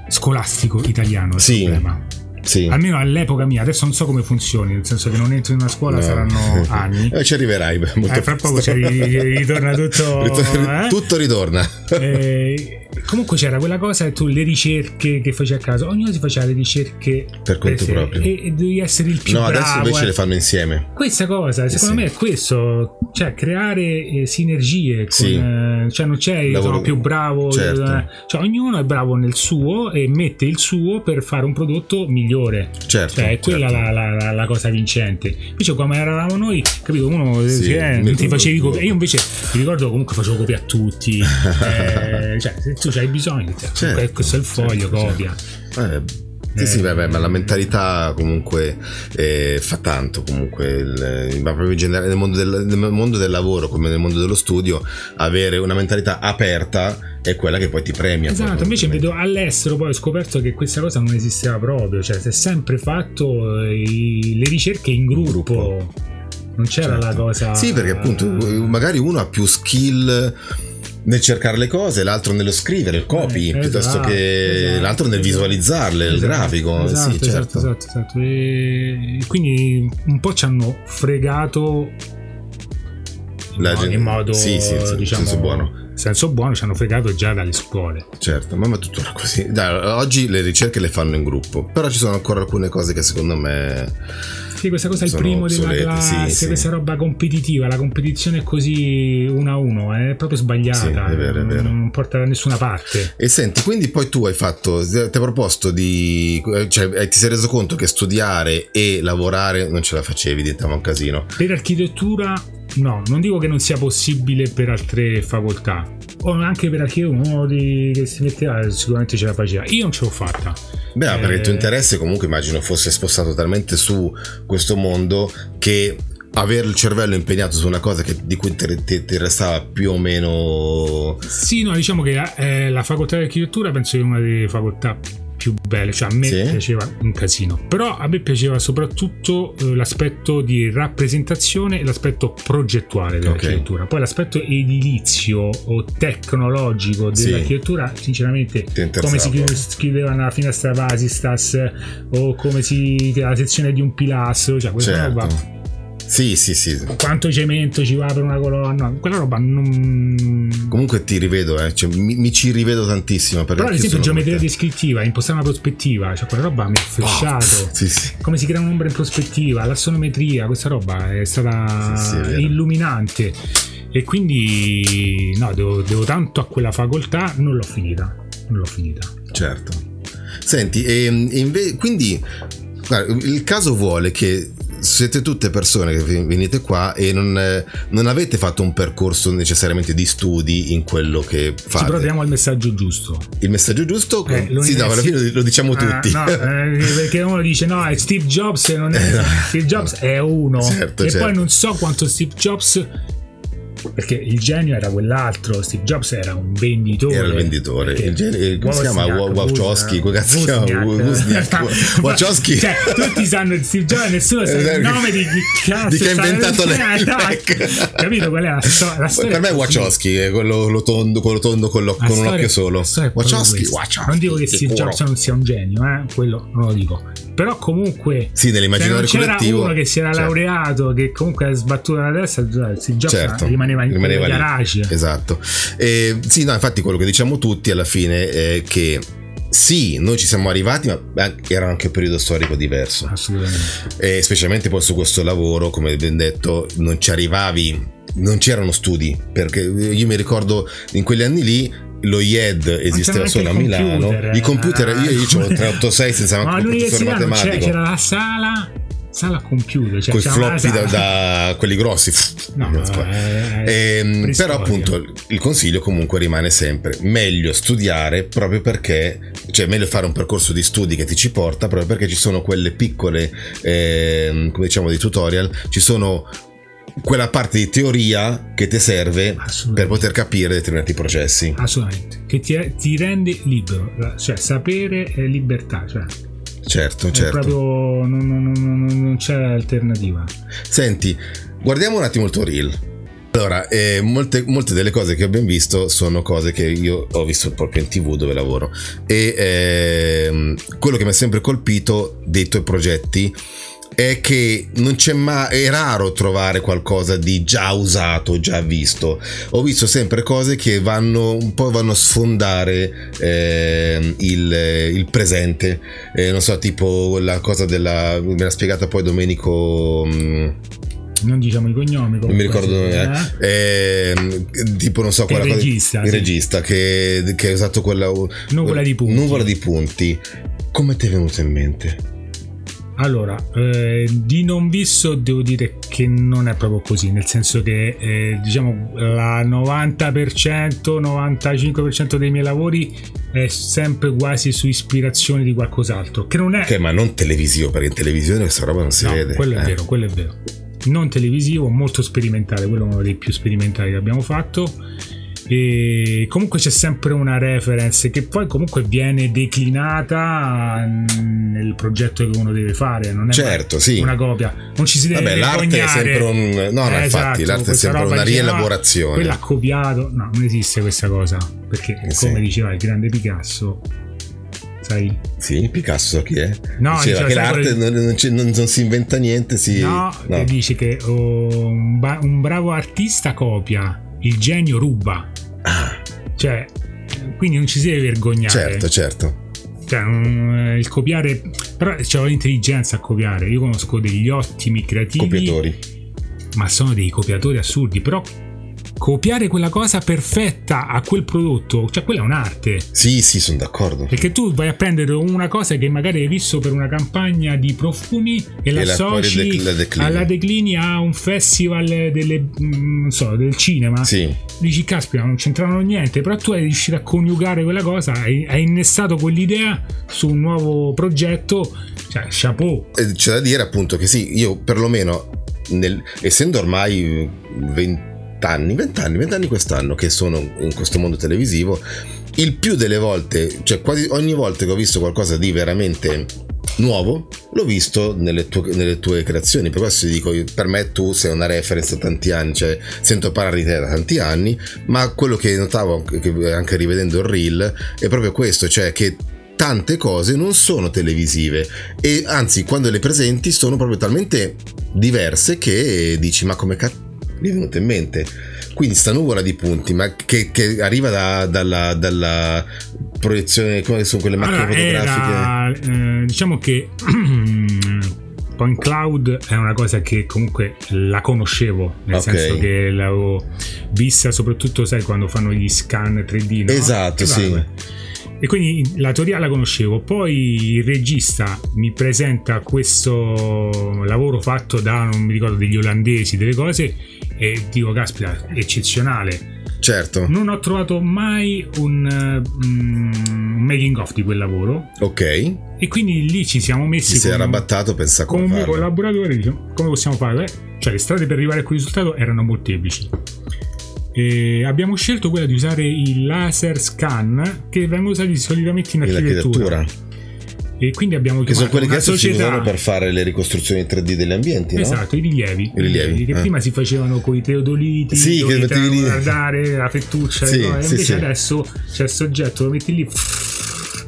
scolastico italiano il sì. problema sì. Almeno all'epoca mia, adesso non so come funzioni, nel senso che non entro in una scuola, no. saranno anni. Eh, ci arriverai. Molto eh, fra poco cioè, ritorna tutto. Ritorna, eh? Tutto ritorna. Eh, comunque c'era quella cosa, tu le ricerche che facevi a casa, ognuno si faceva le ricerche per conto proprio. E, e devi essere il più no, bravo. No, adesso invece eh. le fanno insieme. Questa cosa, secondo sì. me è questo, cioè creare eh, sinergie. Con, sì. eh, cioè non c'è io sono più bravo, certo. Eh, cioè ognuno è bravo nel suo e mette il suo per fare un prodotto migliore. Certo. Cioè è quella certo. la, la, la, cosa vincente. Invece come eravamo noi, capito, uno sì, eh, non ti facevi copiare. Io invece mi ricordo comunque facevo copia a tutti. eh, cioè se tu hai bisogno, certo, questo è il foglio, certo, copia. Certo. Eh, sì, sì, vabbè, ma la mentalità comunque eh, fa tanto, comunque, il, ma proprio in generale nel mondo, del, nel mondo, del, lavoro come nel mondo dello studio, avere una mentalità aperta è quella che poi ti premia. Esatto, invece vedo all'estero poi ho scoperto che questa cosa non esisteva proprio, cioè si è sempre fatto i, le ricerche in gruppo. gruppo. Non c'era certo. la cosa... Sì, perché appunto magari uno ha più skill nel cercare le cose, l'altro nello scrivere, il copy, eh, piuttosto esatto, che esatto, l'altro nel visualizzarle, esatto, il grafico. Esatto, sì, certo. esatto, esatto. E quindi un po' ci hanno fregato La no, in modo sì, sì, diciamo, senso buono. senso buono ci hanno fregato già dalle scuole. Certo, ma, ma tuttora così. Dai, oggi le ricerche le fanno in gruppo, però ci sono ancora alcune cose che secondo me Sì, questa cosa è il primo obsoleti, della classe, sì, questa sì. roba competitiva, la competizione è così uno a uno, è proprio sbagliata, sì, è vero, è vero. non porta da nessuna parte. E senti, quindi poi tu hai fatto, ti hai proposto di, cioè ti sei reso conto che studiare e lavorare non ce la facevi, diventava un casino. Per architettura no, non dico che non sia possibile per altre facoltà, o anche per di, che si metteva sicuramente ce la faceva, io non ce l'ho fatta Beh, eh... perché il tuo eh. interesse comunque immagino fosse spostato talmente su questo mondo che avere il cervello impegnato su una cosa che, di cui ti, restava più o meno... Sì, no, diciamo che eh, la facoltà di architettura penso che è una delle facoltà più belle, cioè a me sì. piaceva un casino, però a me piaceva soprattutto eh, l'aspetto di rappresentazione e l'aspetto progettuale dell'architettura, okay. poi l'aspetto edilizio o tecnologico dell'architettura, sì. sinceramente, come si scriveva nella finestra Vasistas o come si la sezione di un pilastro, cioè questa certo. roba sì, sì, sì. Quanto cemento ci va per una colonna? Quella roba non. Comunque ti rivedo, eh. cioè, mi, mi, ci rivedo tantissimo. Però, ad esempio, geometria descrittiva, impostare una prospettiva, cioè quella roba mi ha fresciato. Oh, sì, sì. Come si crea un'ombra in prospettiva, l'assonometria, questa roba è stata sì, è illuminante. E quindi, no, devo, devo tanto a quella facoltà, non l'ho finita. Non l'ho finita. Certo. Senti, e, e inve- quindi guarda, il caso vuole che siete tutte persone che venite qua e non, non, avete fatto un percorso necessariamente di studi in quello che fate. Ci proviamo al messaggio giusto. Il messaggio giusto? Eh, sì, no, alla fine lo diciamo ah, tutti. No, eh, perché uno dice no, Steve Jobs non è... Eh, no. Steve Jobs è uno. Certo, e certo. poi non so quanto Steve Jobs perché il genio era quell'altro, Steve Jobs era un venditore. Era il venditore. Il genio, come si chiama? Wachowski, come cazzo si chiama? Wachowski. cioè, tutti sanno Steve Jobs, nessuno sa il esatto. nome di chi cazzo di chi ha inventato le Capito qual è la, sto- la storia? Per me Wachowski è quello lo tondo, quello tondo con, un occhio solo. Wachowski, Wachowski. Non dico che Steve Jobs non sia un genio, eh? quello non lo dico. Però comunque Sì, nell'immaginario cioè collettivo. uno che si era certo. laureato che comunque ha sbattuto la testa, Steve Jobs certo. Rimaneva in rimaneva garage. Esatto. E, sì, no, infatti quello che diciamo tutti alla fine è che sì, noi ci siamo arrivati, ma era anche un periodo storico diverso. Assolutamente. E specialmente poi su questo lavoro, come ben detto, non ci arrivavi, non c'erano studi, perché io mi ricordo in quegli anni lì lo IED esisteva solo a Milano, i computer, io, io ho 386 senza manco professore matematico. C'era la sala sala computer cioè con floppy da, da, quelli grossi. No, eh, ehm, però appunto il consiglio comunque rimane sempre meglio studiare proprio perché cioè meglio fare un percorso di studi che ti ci porta proprio perché ci sono quelle piccole eh, come diciamo di tutorial ci sono quella parte di teoria che ti serve per poter capire determinati processi. Assolutamente. Che ti, ti rende libero cioè sapere è libertà cioè Certo, certo. Proprio non, non, non, non, c'è alternativa. Senti, guardiamo un attimo il tuo reel. Allora, eh, molte, molte, delle cose che abbiamo visto sono cose che io ho visto proprio in tv dove lavoro e eh, quello che mi ha sempre colpito dei tuoi progetti è che non c'è mai, è raro trovare qualcosa di già usato, già visto. Ho visto sempre cose che vanno un po' vanno a sfondare eh, il, il, presente. Eh, non so, tipo la cosa della. me l'ha spiegata poi Domenico. Mh, mm, non diciamo i cognomi non mi ricordo eh? Eh, tipo non so quella il regista, cosa, il regista che, che ha usato quella nuvola di punti nuvola di punti come ti è venuto in mente? Allora, eh, di non visto devo dire che non è proprio così, nel senso che eh, diciamo la 90%, 95% dei miei lavori è sempre quasi su ispirazione di qualcos'altro, che non è... Ok, ma non televisivo, perché in televisione questa roba non si no, vede. quello è eh. vero, quello è vero. Non televisivo, molto sperimentale, quello è uno dei più sperimentali che abbiamo fatto e comunque c'è sempre una reference che poi comunque viene declinata nel progetto che uno deve fare non è certo, sì. una copia non ci si deve Vabbè, l'arte è sempre un no, no eh, infatti esatto, l'arte è sempre una rielaborazione quello ha copiato no non esiste questa cosa perché eh, come diceva il grande Picasso sai sì Picasso chi è? no diceva diceva che l'arte non, non, non, non, si inventa niente si... no, no. dice che oh, un, ba- un bravo artista copia il genio ruba. Ah. Cioè, quindi non ci si deve vergognare. Certo, certo. Cioè, um, il copiare Però c'è l'intelligenza a copiare. Io conosco degli ottimi creativi. Copiatori. Ma sono dei copiatori assurdi. Però copiare quella cosa perfetta a quel prodotto, cioè quella è un'arte. Sì, sì, sono d'accordo. Perché tu vai a prendere una cosa che magari hai visto per una campagna di profumi e, e la associ la declini. alla declini a un festival delle, mm, so, del cinema. Sì. Dici, caspita, non c'entravano niente, però tu hai riuscito a coniugare quella cosa, hai, hai innestato quell'idea su un nuovo progetto, cioè, chapeau. C'è da dire appunto che sì, io perlomeno, nel, essendo ormai 20 vent'anni, vent'anni, vent'anni quest'anno che sono in questo mondo televisivo, il più delle volte, cioè quasi ogni volta che ho visto qualcosa di veramente nuovo, l'ho visto nelle tue, nelle tue, creazioni. Per questo ti dico, per me tu sei una reference da tanti anni, cioè sento parlare di te da tanti anni, ma quello che notavo anche rivedendo il reel è proprio questo, cioè che tante cose non sono televisive e anzi quando le presenti sono proprio talmente diverse che dici ma come cazzo mi è venuto in mente. Quindi sta nuvola di punti, ma che, che arriva da, dalla, dalla, proiezione, come sono quelle macchine allora, fotografiche? Era, eh, diciamo che Point Cloud è una cosa che comunque la conoscevo, nel okay. senso che l'avevo vista soprattutto, sai, quando fanno gli scan 3D. No? Esatto, sì. E quindi la teoria la conoscevo, poi il regista mi presenta questo lavoro fatto da, non mi ricordo, degli olandesi, delle cose, e dico, caspita, eccezionale. Certo. Non ho trovato mai un, um, making of di quel lavoro. Ok. E quindi lì ci siamo messi. Ti sei arrabattato, pensa come. Con un mio collaboratore, diciamo, come possiamo fare? Cioè, le strade per arrivare a quel risultato erano molteplici. E abbiamo scelto quella di usare i laser scan che vengono usati solitamente in architettura. in e quindi abbiamo che sono quelli che adesso società... si usano per fare le ricostruzioni 3D degli ambienti esatto no? i rilievi, I rilievi che eh. prima si facevano con i teodoliti sì, che mettevi lì guardare la fettuccia sì, no? invece sì, adesso c'è il soggetto lo metti lì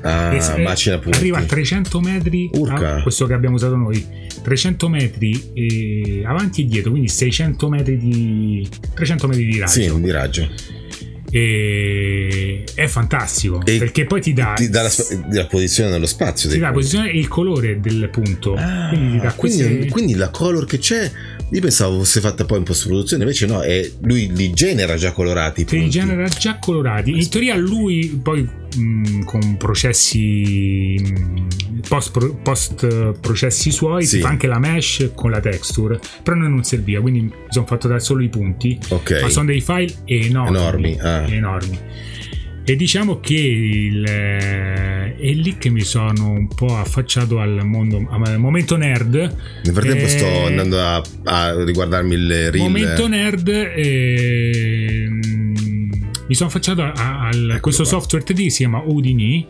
ah, e, macina punti. arriva a 300 metri Urca. questo che abbiamo usato noi 300 metri e avanti e dietro quindi 600 metri di 300 metri di raggio sì di raggio e è fantastico e perché poi ti dà, ti dà la, la, posizione nello spazio ti dà la posizione e il colore del punto ah, quindi, quindi, quindi, la color che c'è io pensavo fosse fatta poi in post produzione invece no è, lui li genera già colorati li genera già colorati in teoria lui poi mh, con processi post, post, processi suoi sì. si fa anche la mesh con la texture però noi non serviva quindi mi sono fatto dare solo i punti okay. ma sono dei file enormi enormi, ah. enormi. E diciamo che il, è lì che mi sono un po' affacciato al mondo, al momento nerd. Nel frattempo eh, sto andando a, a, riguardarmi il reel. Momento nerd. Eh, mi sono affacciato a, a, a questo qua. software 3D si chiama Udini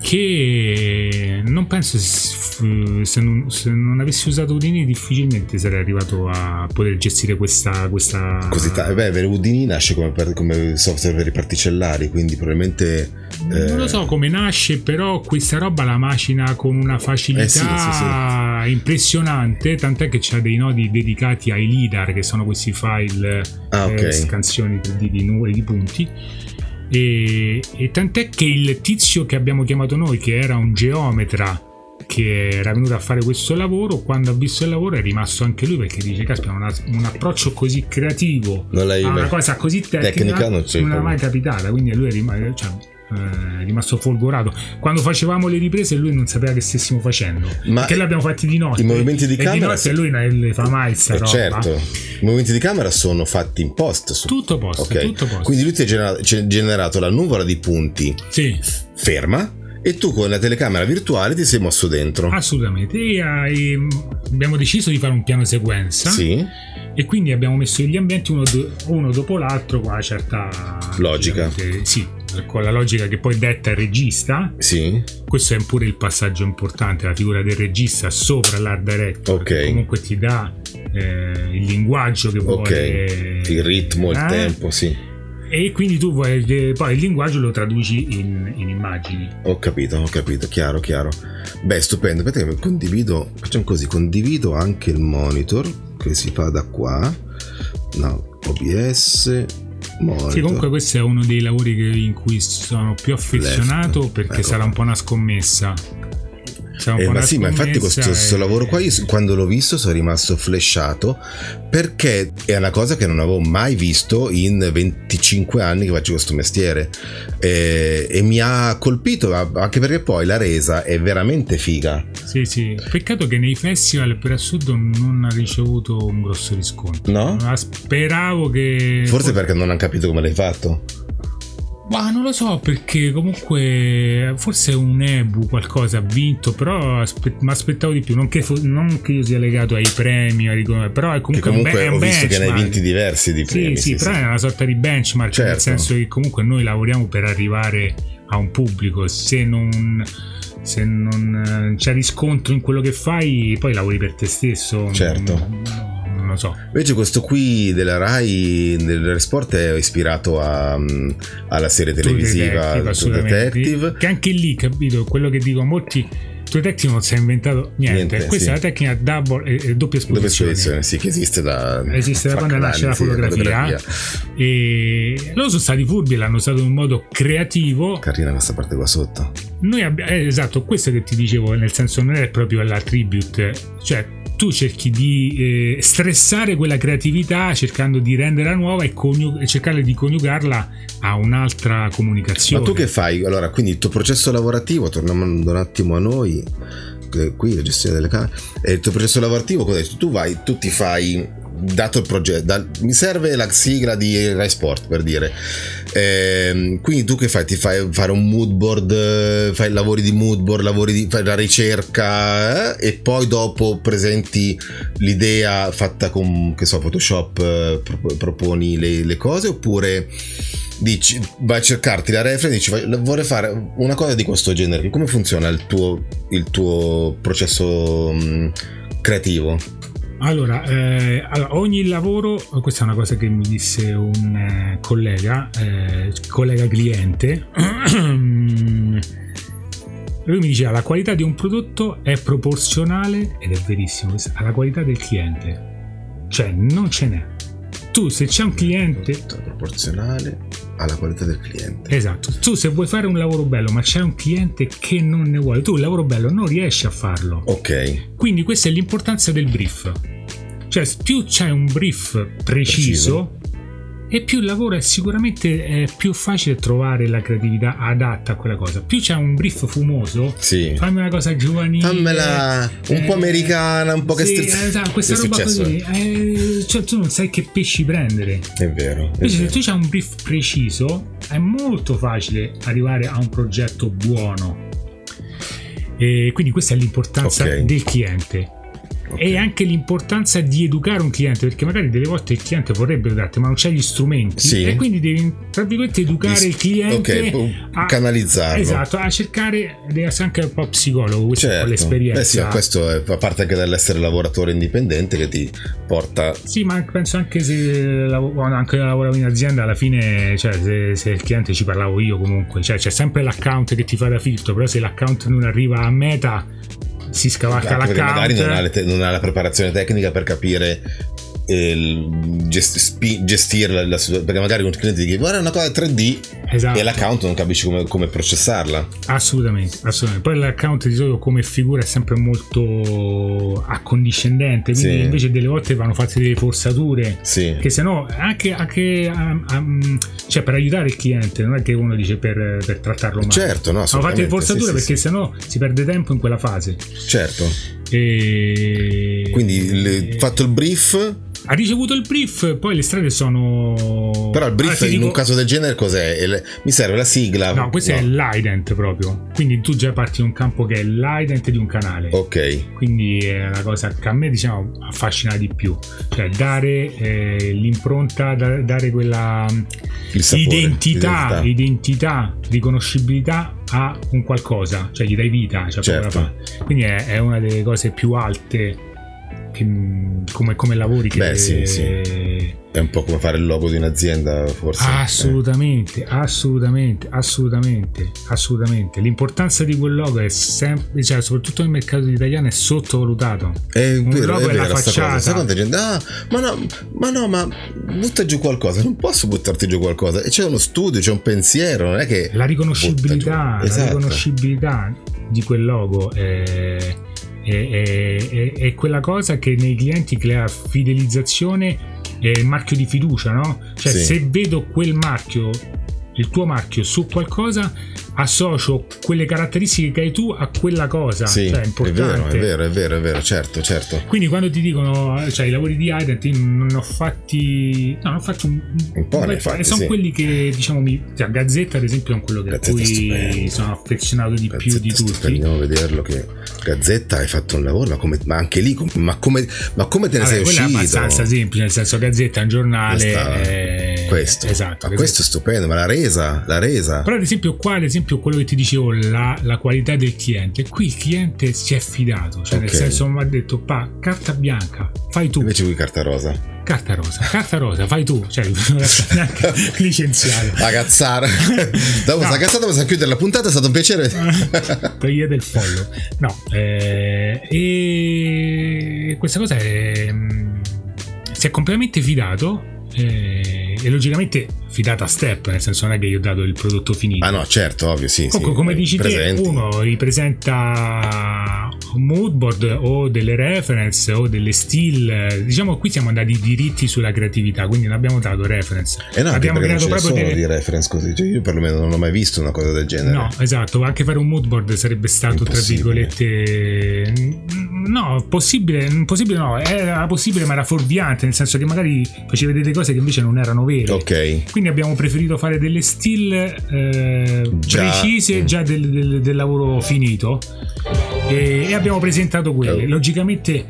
che non penso se non, se non, avessi usato Udini difficilmente sarei arrivato a poter gestire questa, questa... così ta- beh Udini nasce come, come, software per i particellari quindi probabilmente eh... non lo so come nasce però questa roba la macina con una facilità eh sì, sì, sì. impressionante tant'è che c'ha dei nodi dedicati ai lidar che sono questi file ah, okay. eh, scansioni 3D di nuvole di punti e, e tant'è che il tizio che abbiamo chiamato noi, che era un geometra che era venuto a fare questo lavoro, quando ha visto il lavoro è rimasto anche lui perché dice: Caspita, una, un approccio così creativo non a una cosa così tecnica, tecnica non, non era mai capitata. Quindi lui è rimasto. Cioè, eh, rimasto folgorato. Quando facevamo le riprese, lui non sapeva che stessimo facendo. Ma che l'abbiamo fatti di notte. I movimenti di e camera. di notte lui non le fa mai sta eh, roba. Certo, i movimenti di camera sono fatti in post. Su... Tutto post, okay. tutto post. Quindi lui ti ha generato, generato la nuvola di punti sì. ferma e tu con la telecamera virtuale ti sei mosso dentro. Assolutamente. E, e, abbiamo deciso di fare un piano sequenza. Sì. E quindi abbiamo messo gli ambienti uno, uno dopo l'altro con una certa logica. Sì, con la logica che poi detta il regista. Sì. Questo è pure il passaggio importante, la figura del regista sopra l'art director. Ok. comunque ti dà eh, il linguaggio che vuole. Ok. Il ritmo, il eh? tempo, sì e quindi tu vuoi, eh, poi il linguaggio lo traduci in, in, immagini. Ho capito, ho capito, chiaro, chiaro. Beh, stupendo. Aspetta che condivido, facciamo così, condivido anche il monitor che si fa da qua. No, OBS. Monitor. Sì, comunque questo è uno dei lavori in cui sono più affezionato Left. perché ecco. sarà un po' una scommessa. Eh, ma sì, ma infatti questo, questo e... lavoro qua, io quando l'ho visto sono rimasto flashato perché è una cosa che non avevo mai visto in 25 anni che faccio questo mestiere e, e mi ha colpito anche perché poi la resa è veramente figa. Sì, sì, peccato che nei festival per assurdo non ha ricevuto un grosso riscontro. No? Speravo che... Forse perché non hanno capito come l'hai fatto. Ma non lo so perché comunque forse un Ebu qualcosa ha vinto, però aspe- mi aspettavo di più. Non che, fo- non che, io sia legato ai premi, però è comunque, comunque un, be- ho visto benchmark. che ne hai vinti diversi di premi. Sì, sì, sì però sì. è una sorta di benchmark, certo. nel senso che comunque noi lavoriamo per arrivare a un pubblico. Se non se non c'è riscontro in quello che fai, poi lavori per te stesso. Certo. Non, non so. Invece questo qui della Rai del Sport è ispirato a, alla serie televisiva True Detective, Detective. Che anche lì, capito, quello che dico a molti True Detective non si è inventato niente, niente sì. questa è la tecnica double, eh, doppia esposizione. Doppia esposizione, sì, che esiste da esiste da quando nasce la fotografia, fotografia. e loro sono stati furbi e l'hanno usato in un modo creativo. Carina questa parte qua sotto. Noi abbiamo eh, esatto, questo che ti dicevo, nel senso non è proprio la tribute, cioè tu cerchi di eh, stressare quella creatività cercando di renderla nuova e coniug- cercare di coniugarla a un'altra comunicazione. Ma tu che fai? Allora, quindi il tuo processo lavorativo, torniamo un attimo a noi, qui la gestione delle camere, il tuo processo lavorativo, cosa tu vai, tu ti fai dato il progetto, da, mi serve la sigla di Rai Sport per dire. Eh, quindi tu che fai? Ti fai fare un mood board, fai lavori di mood board, lavori di, fai la ricerca eh, e poi dopo presenti l'idea fatta con che so, Photoshop, eh, proponi le, le, cose oppure dici vai a cercarti la reference dici vorrei fare una cosa di questo genere. Come funziona il tuo, il tuo processo mh, creativo? Allora, eh, allora, ogni lavoro, questa è una cosa che mi disse un eh, collega, eh, collega cliente, lui mi diceva la qualità di un prodotto è proporzionale, ed è verissimo, alla qualità del cliente. Cioè, non ce n'è. Tu se c'è un cliente... Proporzionale alla qualità del cliente. Esatto. Tu se vuoi fare un lavoro bello, ma c'è un cliente che non ne vuole, tu il lavoro bello non riesci a farlo. Ok. Quindi questa è l'importanza del brief. Cioè, più c'è un brief preciso, preciso. E più il lavoro è sicuramente è più facile trovare la creatività adatta a quella cosa. Più c'è un brief fumoso, sì. fammi una cosa giovanile, fammela un eh, po' americana, un po' che sì, st- esatto, questa roba successo? così. Eh, cioè, tu non sai che pesci prendere. È vero. È Invece, vero. se tu c'hai un brief preciso, è molto facile arrivare a un progetto buono. E quindi questa è l'importanza okay. del cliente. Okay. E anche l'importanza di educare un cliente, perché magari delle volte il cliente vorrebbe darti, ma non c'è gli strumenti. Sì. E quindi devi, tra virgolette, educare il cliente okay. a canalizzarlo. Esatto, a cercare, devi essere anche un po' psicologo, questa certo. è l'esperienza. Beh sì, questo è, a parte anche dall'essere lavoratore indipendente che ti porta... Sì, ma penso anche se anche lavoravo in azienda, alla fine, cioè, se, se il cliente ci parlavo io comunque, cioè c'è sempre l'account che ti fa da filtro, però se l'account non arriva a meta si scavalca Anche l'account magari non ha, te- non ha, la preparazione tecnica per capire gest- spi- gestire la, la, perché magari un cliente ti dice guarda una cosa 3D esatto. e l'account non capisci come, come, processarla assolutamente, assolutamente poi l'account di solito come figura è sempre molto accondiscendente quindi Sì. invece delle volte vanno fatte delle forzature sì che se no anche, anche um, um, cioè per aiutare il cliente non è che uno dice per, per trattarlo male certo no Hanno fatto le assolutamente, forzature sì, perché se no si perde tempo in quella fase. certo E... quindi il- fatto il brief Ha ricevuto il brief, poi le strade sono. però il brief Allora, ti in dico- un caso del genere cos'è? Il- mi serve la sigla No, questo è l'ident proprio. Quindi tu già parti in un campo che è l'ident di un canale. ok Quindi è la cosa che a me diciamo affascina di più. Cioè dare eh, l'impronta, da- dare quella il sapore identità, l'identità. identità, riconoscibilità a un qualcosa, cioè gli dai vita, cioè Certo. da quindi è, è una delle cose più alte che, come, come lavori che Beh, sì, sì. è un po' come fare il logo di un'azienda forse Assolutamente, assolutamente, assolutamente, assolutamente. L'importanza di quel logo è sempre, cioè, soprattutto nel mercato italiano, è sottovalutato. È Un vero, logo è è la vero facciata. Sai quanta gente? Ah, ma no, ma no, ma butta giù qualcosa. Non posso buttarti giù qualcosa. E c'è uno studio, c'è un pensiero, non è che. La riconoscibilità, giù. la Esatto. riconoscibilità. di quel logo è, è, è, è quella cosa che nei clienti crea fidelizzazione e il marchio di fiducia, no? Cioè Sì. se vedo quel marchio, il tuo marchio su qualcosa, associo quelle caratteristiche che hai tu a quella cosa. Sì, cioè, è è importante. vero, è vero, è vero, è vero, certo, certo. Quindi quando ti dicono, cioè i lavori di Ident, io non ho fatti, no, ne ho fatti un, Un po' ne fatti, Sono sì. quelli che diciamo, mi, cioè, Gazzetta ad esempio è quello che è cui stupendo. sono affezionato di più Gazzetta di stupendo, tutti. Andiamo a vederlo che Gazzetta hai fatto un lavoro, ma, come, ma anche lì, ma come, ma come te ne Vabbè, sei quello è uscito? abbastanza semplice, nel senso Gazzetta è un giornale. Eh, questo, Esatto. ma questo è stupendo, ma la resa, la resa. Però ad esempio qua, ad esempio quello che ti dicevo, la, la qualità del cliente, qui il cliente si è fidato, cioè nel Ok. senso mi ha detto, pa, carta bianca, fai tu, Invece qui carta rosa. carta rosa, carta rosa, fai tu, cioè neanche licenziato. La cazzara. Dopo No. cazzata possiamo chiudere la puntata, è stato un piacere. togliete il follo no eh, e questa cosa è mm, si è completamente fidato eh, e logicamente fidata a step nel senso non è che io ho dato il prodotto finito Ah no, certo, ovvio, sì. Comunque, sì, come dici presenti. te, uno ripresenta un moodboard o delle reference o delle still. Diciamo, qui siamo andati diritti sulla creatività, quindi non abbiamo dato reference. Eh no, abbiamo non creato ne proprio delle, di reference così. Cioè, io perlomeno non ho mai visto una cosa del genere. No, esatto, anche fare un moodboard sarebbe stato, tra virgolette... No, possibile, possibile no, era possibile ma era fuorviante, nel senso che magari facevi delle cose che invece non erano vere. Ok. Quindi abbiamo preferito fare delle still eh, Già. precise Mm. già del, del- del lavoro finito e, e abbiamo presentato quelle. Logicamente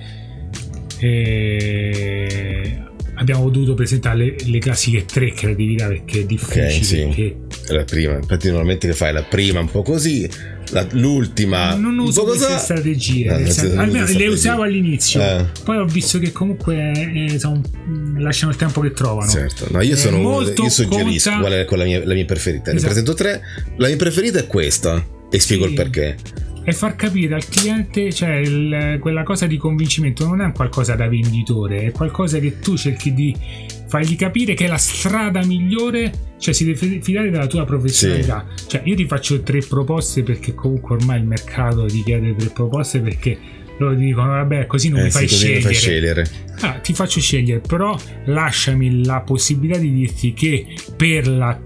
eh, abbiamo dovuto presentare le, le classiche tre creatività perché è difficile. sì. perché La prima, infatti normalmente che fai la prima un po' così, la- l'ultima non uso queste così. strategie, si- non almeno le usavo all'inizio, Eh. poi ho visto che comunque eh, sono- mh, lasciano il tempo che trovano. Certo, no, io Eh, sono uno, io suggerisco conta- qual è la mia, la mia preferita. Ne Esatto. presento tre. La mia preferita è questa. E spiego Sì. il perché. e far capire al cliente, cioè il- quella cosa di convincimento non è un qualcosa da venditore, è qualcosa che tu cerchi di fargli capire che è la strada migliore, cioè si deve fidare della tua professionalità. Cioè io ti faccio tre proposte perché comunque ormai il mercato ti chiede tre proposte perché loro dicono vabbè così non Eh, mi sì, fai scegliere. fai scegliere. Ah, ti faccio scegliere, però lasciami la possibilità di dirti che per, la-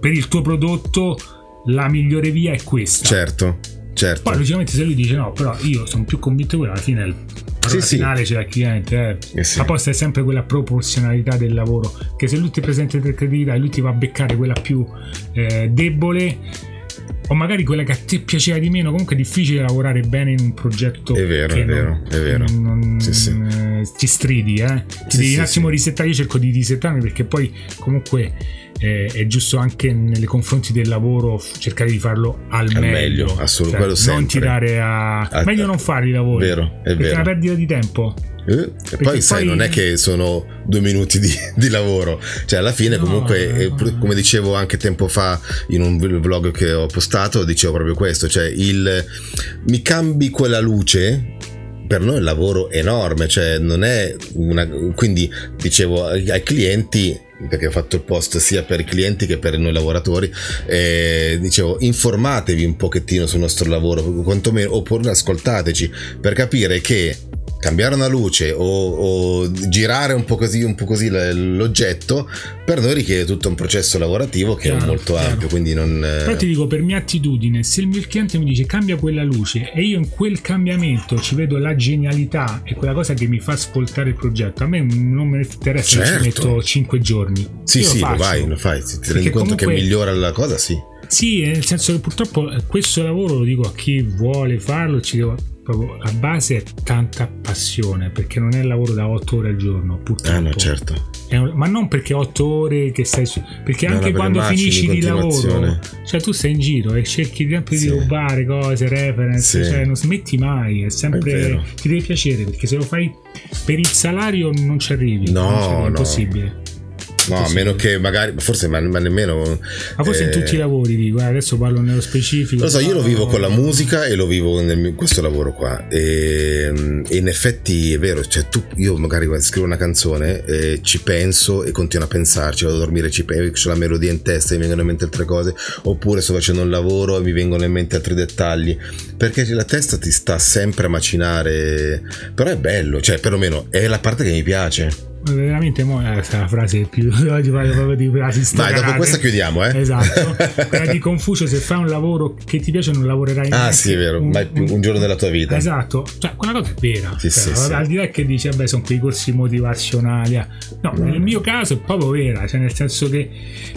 per il tuo prodotto la migliore via è questa. Certo, certo. Poi logicamente se lui dice no, però io sono più convinto che alla fine parola Sì, sì. finale c'è il cliente. Eh. Eh sì. La posta è sempre quella proporzionalità del lavoro. Che se lui ti presenta tre creatività e lui ti va a beccare quella più eh, debole, o magari quella che a te piaceva di meno, comunque è difficile lavorare bene in un progetto. È vero, che è vero, non- è vero. non- Sì, sì. ti stridi, eh. Ti devi un attimo risettare. Io cerco di risettarmi perché poi comunque eh, è giusto anche nei confronti del lavoro cercare di farlo al, Al meglio. meglio, assolut- Cioè, non tirare a... A- meglio non fare i lavori. Vero, è è una vero. perdita di tempo. Eh, E poi, sai, poi- non è che sono due minuti di, di lavoro, cioè alla fine No, comunque, eh, no. pr- come dicevo anche tempo fa in un vlog che ho postato, dicevo proprio questo, cioè il mi cambi quella luce, per noi è un lavoro enorme, cioè non è una... quindi dicevo ai clienti, perché ho fatto il post sia per i clienti che per noi lavoratori, eh, dicevo informatevi un pochettino sul nostro lavoro, quantomeno, oppure ascoltateci per capire che cambiare una luce o, o girare un po' così, un po' così l'oggetto per noi richiede tutto un processo lavorativo che è Chiaro, molto chiaro. ampio quindi non eh, Però ti dico, per mia attitudine, se il mio cliente mi dice cambia quella luce e io in quel cambiamento ci vedo la genialità e quella cosa che mi fa svoltare il progetto, a me non mi interessa se Certo. ci metto 5 giorni. sì Io sì lo, faccio. vai lo fai se ti rendi conto che comunque- migliora la cosa sì Sì, nel senso che purtroppo eh, questo lavoro lo dico a chi vuole farlo, ci devo proprio la base è tanta passione, perché non è lavoro da 8 ore al giorno, purtroppo. ah no certo È un- ma non perché 8 ore che stai su, perché No, anche no, quando finisci in di lavoro, cioè tu stai in giro e cerchi sempre Sì. di rubare cose, reference, Sì. cioè non smetti mai, è È sempre vero. ti deve piacere, perché se lo fai per il salario non ci arrivi, No, non ci arrivi, è no. impossibile. No, a meno che magari, forse ma, ma nemmeno... Ma forse eh, in tutti i lavori, dico, eh, adesso parlo nello specifico. Lo so, io lo vivo con la musica e lo vivo in questo lavoro qua. E, e, in effetti è vero, cioè tu, io magari scrivo una canzone, e ci penso e continuo a pensarci, vado a dormire, ci penso, ho la melodia in testa e mi vengono in mente altre cose, oppure sto facendo un lavoro e mi vengono in mente altri dettagli, perché la testa ti sta sempre a macinare, però è bello, cioè perlomeno è la parte che mi piace veramente mo è la frase più oggi parlo proprio di frasi Dai, dopo questa chiudiamo, eh? Esatto. Quella di Confucio, se fai un lavoro che ti piace non lavorerai mai. Ah, sì, è vero, un, mai più un giorno della tua vita. Esatto. Cioè, quella cosa è vera. Sì, cioè, sì, al sì. di là che dice, vabbè, sono quei corsi motivazionali. Ah. No, mm. nel mio caso è proprio vera, cioè nel senso che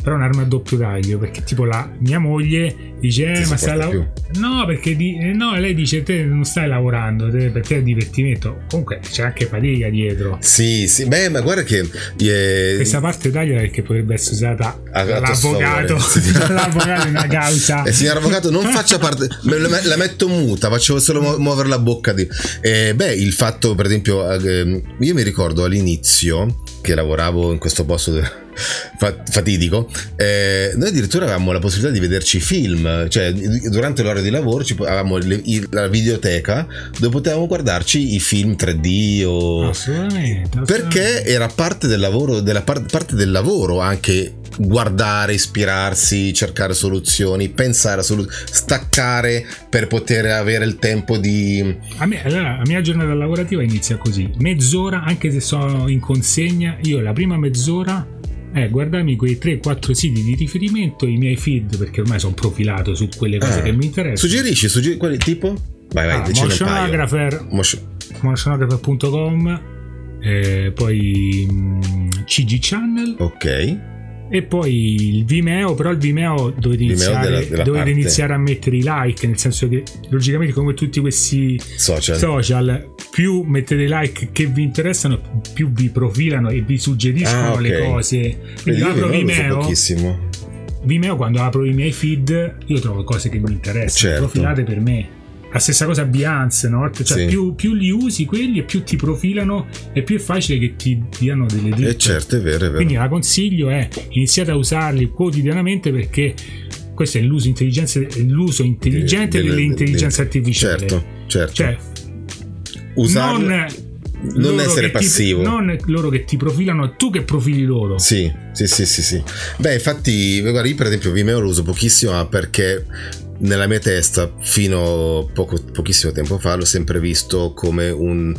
però è un'arma a doppio taglio, perché tipo la mia moglie dice, eh, ma stai lavorando? No, perché di... Eh, no, lei dice, te non stai lavorando, te, per te è divertimento. Comunque c'è anche fatica dietro. Sì, sì, beh, ma guarda che Yeah. Questa parte tagliala perché potrebbe essere usata dall'avvocato, dall'avvocato in una causa. Eh, signor avvocato, non faccia parte, la metto muta, faccio solo muovere la bocca. Di... Eh, beh, il fatto, per esempio, eh, io mi ricordo all'inizio che lavoravo in questo posto fatidico, eh, noi addirittura avevamo la possibilità di vederci film, cioè durante l'ora di lavoro ci, avevamo le, la videoteca dove potevamo guardarci i film 3D o... Assolutamente, assolutamente. Perché era parte del lavoro, della par- parte del lavoro anche guardare, ispirarsi, cercare soluzioni, pensare a soluzioni, staccare per poter avere il tempo di... A me, allora, la mia giornata lavorativa inizia così, mezz'ora, anche se sono in consegna, io la prima mezz'ora eh, guardarmi quei 3-4 siti di riferimento, i miei feed, perché ormai sono profilato su quelle cose eh. che mi interessano. Suggerisci, suggerisci quali tipo? Vai, vai, ah, motionographer, motionographer.com eh, poi mh, mm, CG Channel. Ok e poi il Vimeo, però il Vimeo dovete, iniziare, della, della dovete iniziare, a mettere i like, nel senso che logicamente come tutti questi social. social più mettete i like che vi interessano, più vi profilano e vi suggeriscono ah, okay. le cose. Quindi Vedi, apro Vimeo. Vimeo quando apro i miei feed io trovo cose che mi interessano, certo. profilate per me la stessa cosa Behance, no? Cioè, sì. più, più, li usi quelli e più ti profilano e più è facile che ti diano delle dritte. Eh certo, è vero, è vero. Quindi la consiglio è iniziate a usarli quotidianamente perché questo è l'uso, l'uso intelligente delle, delle intelligenze artificiali. Certo, certo. Cioè, usarle non essere passivo. Ti, non loro che ti profilano, tu che profili loro. Sì, sì, sì, sì. sì. Beh, infatti, guarda, io per esempio Vimeo lo uso pochissimo perché nella mia testa fino a poco, pochissimo tempo fa l'ho sempre visto come un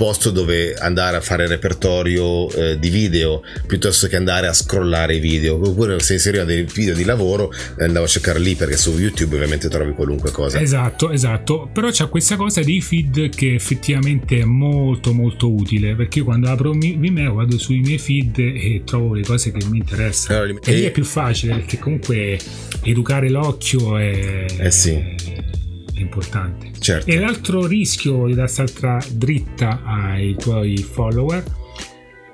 posto dove andare a fare repertorio eh, di video piuttosto che andare a scrollare i video. Oppure se inseriva dei video di lavoro andavo a cercare lì perché su YouTube ovviamente trovi qualunque cosa. Esatto esatto. Però c'è questa cosa dei feed che effettivamente è molto molto utile perché io quando apro Vimeo vado sui miei feed e trovo le cose che mi interessano. Allora, e, e lì è più facile perché comunque educare l'occhio è eh sì importante. Certo. E l'altro rischio di darsi dritta ai tuoi follower.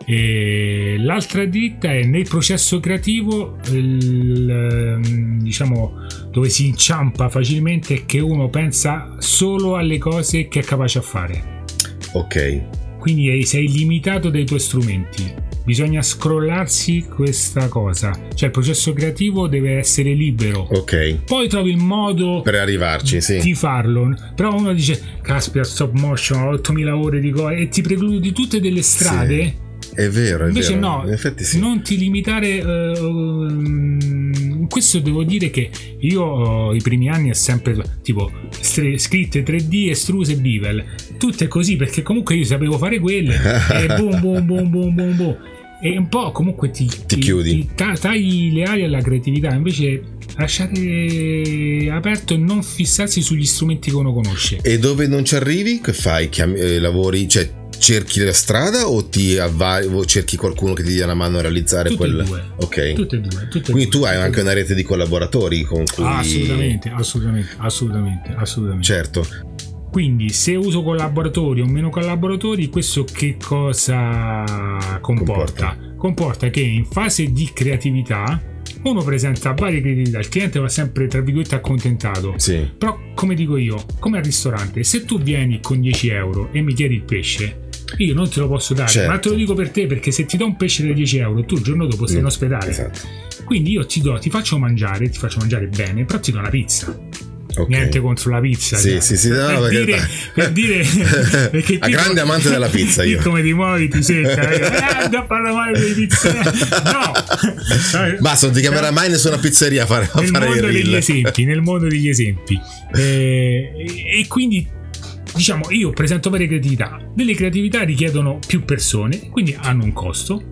E l'altra dritta è nel processo creativo, il, ehm, diciamo, dove si inciampa facilmente è che uno pensa solo alle cose che è capace a fare. Ok. Quindi sei limitato dai tuoi strumenti bisogna scrollarsi questa cosa. Cioè il processo creativo deve essere libero. Ok. Poi trovi il modo per arrivarci, sì. di farlo. Però uno dice, caspita, stop motion, 8000 ore di cose e ti precludi tutte delle strade. Sì. È vero, è Invece vero. no, in effetti sì. non ti limitare. Uh, questo devo dire che io i primi anni ho sempre tipo scritte 3D, estruse Bevel, tutte così perché comunque io sapevo fare quelle e boom boom boom boom boom boom e un po' comunque ti, ti, ti chiudi, ti tagli le ali alla creatività, invece lasciate aperto e non fissarsi sugli strumenti che uno conosce. E dove non ci arrivi, che fai? Chiami, eh, lavori, cioè cerchi la strada o ti avvari, o cerchi qualcuno che ti dia una mano a realizzare tutte quel... E due. Ok. Tutte e due. Tutte Quindi due, tu hai anche una rete di collaboratori con cui... assolutamente, assolutamente, assolutamente, assolutamente. Certo. Quindi se uso collaboratori o meno collaboratori, questo che cosa comporta? Comporta, comporta che in fase di creatività uno presenta varie creatività, il cliente va sempre tra virgolette accontentato. Sì. Però come dico io, come al ristorante, se tu vieni con 10 euro e mi chiedi il pesce, io non te lo posso dare, certo. ma te lo dico per te perché se ti do un pesce da 10 euro, tu il giorno dopo sei in mm, ospedale. Esatto. Quindi io ti do, ti faccio mangiare, ti faccio mangiare bene, però ti do una pizza. Okay. Niente contro la pizza. Sì, cioè. sì, sì, no, per, dire, per dire perché A grande amante della pizza io. come ti muovi ti secca. eh, da parlare di pizza. No. Basta, non ti chiamerà mai nessuna pizzeria a fare, a nel fare mondo degli esempi, nel mondo degli esempi. Eh, e quindi diciamo io presento varie creatività. Delle creatività richiedono più persone, quindi hanno un costo.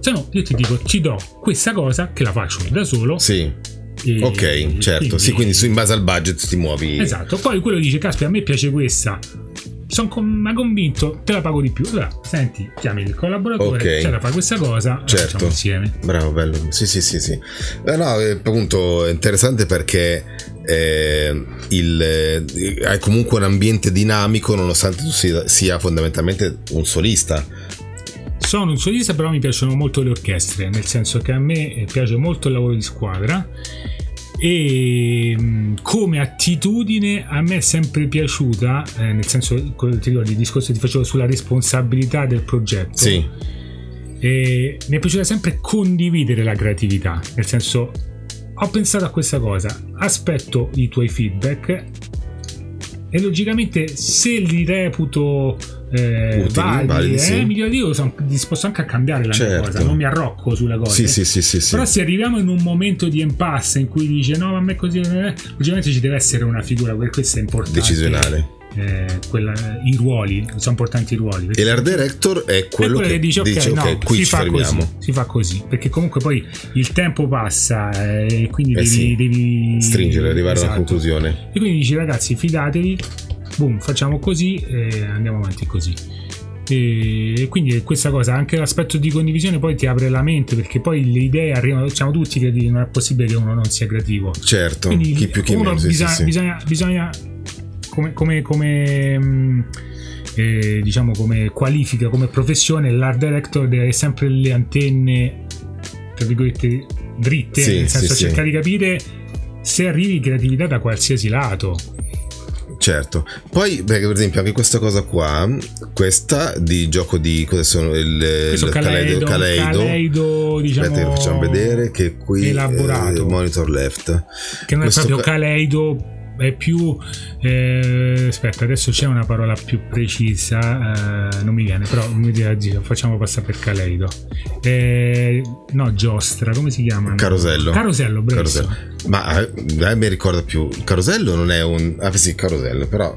Se no, io ti dico, ti do questa cosa che la faccio da solo. Sì e ok, certo. Quindi, sì, quindi in base al budget ti muovi. Esatto. Poi quello dice: Caspita, a me piace questa. Sono com- convinto, te la pago di più. Allora, senti, chiami il collaboratore, okay. c'è da fare questa cosa, certo. insieme. Bravo, bello. Sì, sì, sì, sì. Eh, no, è appunto interessante perché eh, il, eh, hai comunque un ambiente dinamico nonostante tu sia, sia fondamentalmente un solista sono un solista, però mi piacciono molto le orchestre, nel senso che a me piace molto il lavoro di squadra e mm, come attitudine a me è sempre piaciuta, eh, nel senso, ti ricordi il discorso che ti facevo sulla responsabilità del progetto. Sì. E mi è piaciuta sempre condividere la creatività, nel senso ho pensato a questa cosa, aspetto i tuoi feedback e logicamente se li reputo eh, Utili, validi, validi, eh, sì. migliore io sono disposto anche a cambiare la certo. mia cosa, non mi arrocco sulle cose. Sì, sì, sì, Però se arriviamo in un momento di impasse in cui dice no, ma a me così, eh, logicamente ci deve essere una figura, per questo è importante. Decisionale. Eh, quella, i ruoli, sono importanti i ruoli. E l'art director è quello, quello che, che, dice, ok, dice, no, qui si fa così, si fa così, perché comunque poi il tempo passa e quindi eh devi, sì. devi, stringere, arrivare esatto. a una esatto. conclusione. E quindi dici ragazzi fidatevi, boom, facciamo così e andiamo avanti così. E quindi questa cosa, anche l'aspetto di condivisione poi ti apre la mente perché poi le idee arrivano, diciamo tutti creativi, non è possibile che uno non sia creativo. Certo, quindi chi più chi meno. Bisogna, sì, sì. bisogna, bisogna come, come, come mm, eh, diciamo come qualifica, come professione, l'art director deve avere sempre le antenne, tra virgolette, dritte, sì, nel senso cercare di capire se arrivi creatività da qualsiasi lato Certo, poi per esempio anche questa cosa qua, questa di gioco di cosa sono il, il Kaleido, Kaleido, Kaleido diciamo, aspetta facciamo vedere che qui elaborato. Eh, monitor left. Che non Questo è proprio ca- Kaleido è più eh, aspetta adesso c'è una parola più precisa eh, non mi viene però mi dire, facciamo passare per Caleido eh, no giostra come si chiama? Carosello Carosello, Carosello. ma eh, mi ricorda più Carosello non è un ah sì Carosello però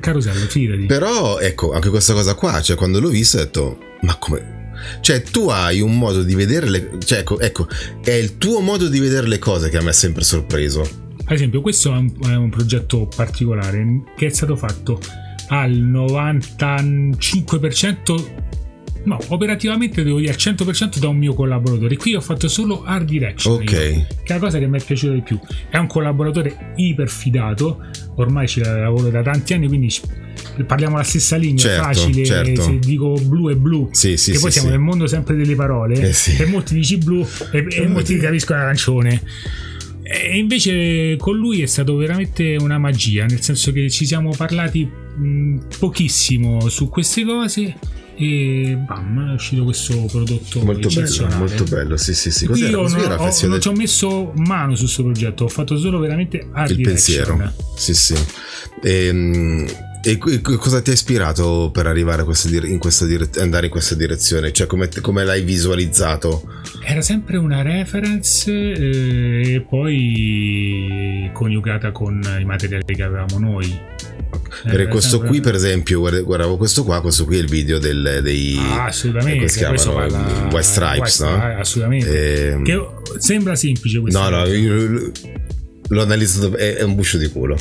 Carosello fidati però ecco anche questa cosa qua cioè quando l'ho visto ho detto ma come cioè, tu hai un modo di vedere le cioè, ecco, ecco, è il tuo modo di vedere le cose che a me ha sempre sorpreso. Ad esempio, questo è un, è un progetto particolare che è stato fatto al 95% No, operativamente devo dire al 100% da un mio collaboratore. Qui ho fatto solo art direction. Ok. Io, che è la cosa che mi è piaciuta di più. È un collaboratore iper fidato. Ormai ci lavoro da tanti anni, quindi parliamo la stessa lingua. Certo, facile. Certo. Se dico blu è blu. Sì, sì, che poi sì, siamo sì. nel mondo sempre delle parole. Eh, sì. E molti dici blu e, e molti capiscono arancione. E invece con lui è stato veramente una magia, nel senso che ci siamo parlati mh, pochissimo su queste cose e bam, è uscito questo prodotto molto bello, molto bello, sì sì sì. Cos'era, io non, ho, non ci ho messo mano su questo progetto, ho fatto solo veramente art il pensiero. Sì sì. E, e cosa ti ha ispirato per arrivare questa in questa dire- andare in questa direzione? Cioè, come, come l'hai visualizzato? Era sempre una reference eh, e poi coniugata con i materiali che avevamo noi. Per questo qui, per esempio, guardavo questo qua, questo qui è il video del, dei... Ah, assolutamente. Si chiamano, White Stripes, White, no? Assolutamente. E... Ehm, che sembra semplice questo. No, no, io, l'ho analizzato, è, è un buscio di culo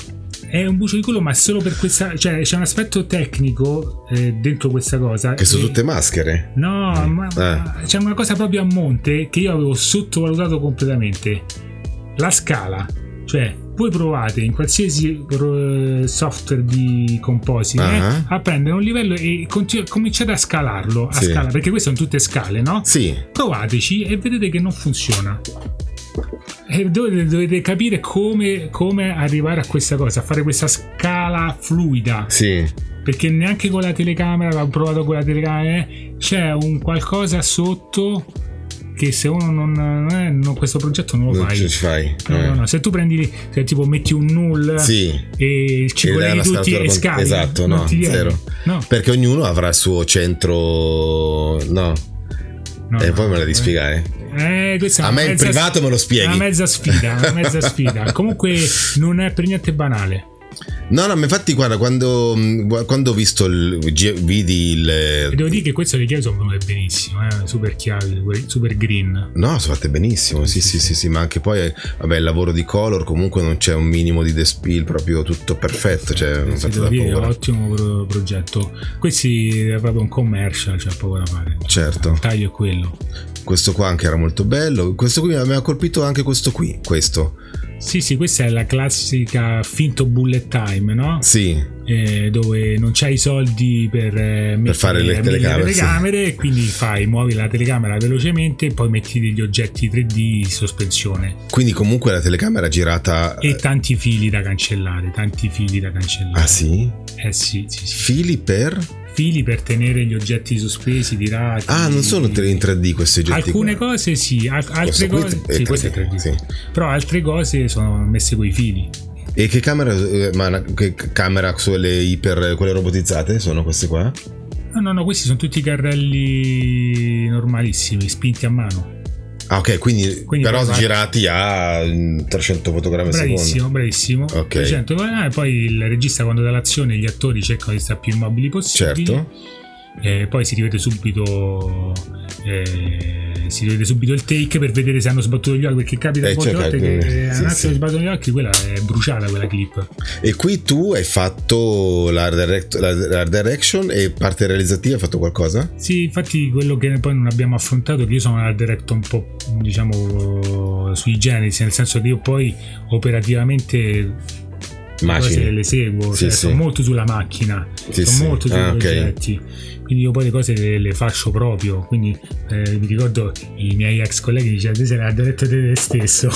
è un bucio di culo, ma solo per questa. cioè c'è un aspetto tecnico eh, dentro questa cosa. Che sono tutte maschere? No, mm. ma, eh. c'è una cosa proprio a monte che io avevo sottovalutato completamente. La scala, cioè voi provate in qualsiasi software di composite uh-huh. a prendere un livello e continu- cominciate a scalarlo a sì. scala perché queste sono tutte scale no? Sì. provateci e vedete che non funziona e dovete, dovete capire come, come, arrivare a questa cosa, a fare questa scala fluida. Sì. perché neanche con la telecamera, l'ho provato con la telecamera, eh, c'è un qualcosa sotto che se uno non, è, non questo progetto non lo Non fai. fai. No, eh. no, no, se tu prendi, se tipo metti un null Sì. e ci dai colleghi una tutti e con- scali, Esatto, no, zero. No, Perché ognuno avrà il suo centro. No, no, e no, poi me la devi eh. spiegare. Eh, A me in privato me lo spieghi. Una mezza sfida, una mezza sfida. Comunque non è per niente banale. No, no, ma infatti, guarda, quando, mh, quando ho visto il. vidi il. E devo dire che queste le chiavi sono venute benissimo, eh? super chiavi, super green. No, sono fatte benissimo, sì, sì, sì, sì, ma anche poi, vabbè, il lavoro di color comunque non c'è un minimo di despill, proprio tutto perfetto, cioè non Sì, da dire, paura. ottimo pro- progetto. Questi è proprio un commercial, c'è poco da fare. Certo. Il taglio è quello. Questo qua anche era molto bello, questo qui mi ha colpito anche questo qui, questo. Sì, sì, questa è la classica finto bullet time, no? Sì, Eh, dove non c'hai i soldi per, eh, mettere fare le mille telecamere, sì. telecamere, e quindi fai, muovi la telecamera velocemente e poi metti degli oggetti 3D in sospensione quindi comunque la telecamera girata... e tanti fili da cancellare, tanti fili da cancellare. Ah sì? Eh sì, sì, sì. Fili per... Fili per tenere gli oggetti sospesi, tirati. Ah, non sono in 3D questi oggetti Alcune qua. cose sì, al- altre cose è sì, 3D, questo è 3D. sì. Però altre cose sono messe coi fili. E che camera, eh, ma che camera sulle iper, quelle robotizzate sono queste qua? No, no, no, questi sono tutti carrelli normalissimi, spinti a mano. Ah ok, quindi, Quindi però girati a mm, 300 fotogrammi al secondo. Bravissimo, bravissimo. Ok. 300, ah, e poi il regista quando dà l'azione gli attori cercano di stare più immobili possibili. Certo. E poi si rivede subito eh, si rivede subito il take per vedere se hanno sbattuto gli occhi perché capita Eh, molte cioè, volte eh, che sì, eh, attimo sì. sbattono gli occhi quella è bruciata quella clip E qui tu hai fatto l'art, direct- la- direction e parte realizzativa hai fatto qualcosa? sì infatti quello che poi non abbiamo affrontato che io sono un art director un po' diciamo sui generis nel senso che io poi operativamente Immagini. le seguo Sì, cioè, sì. sono molto sulla macchina Sì, sono sì. molto sui Ah, progetti quindi io poi le cose le, le faccio proprio quindi eh, mi ricordo i miei ex colleghi dicevano te sei l'art director di te stesso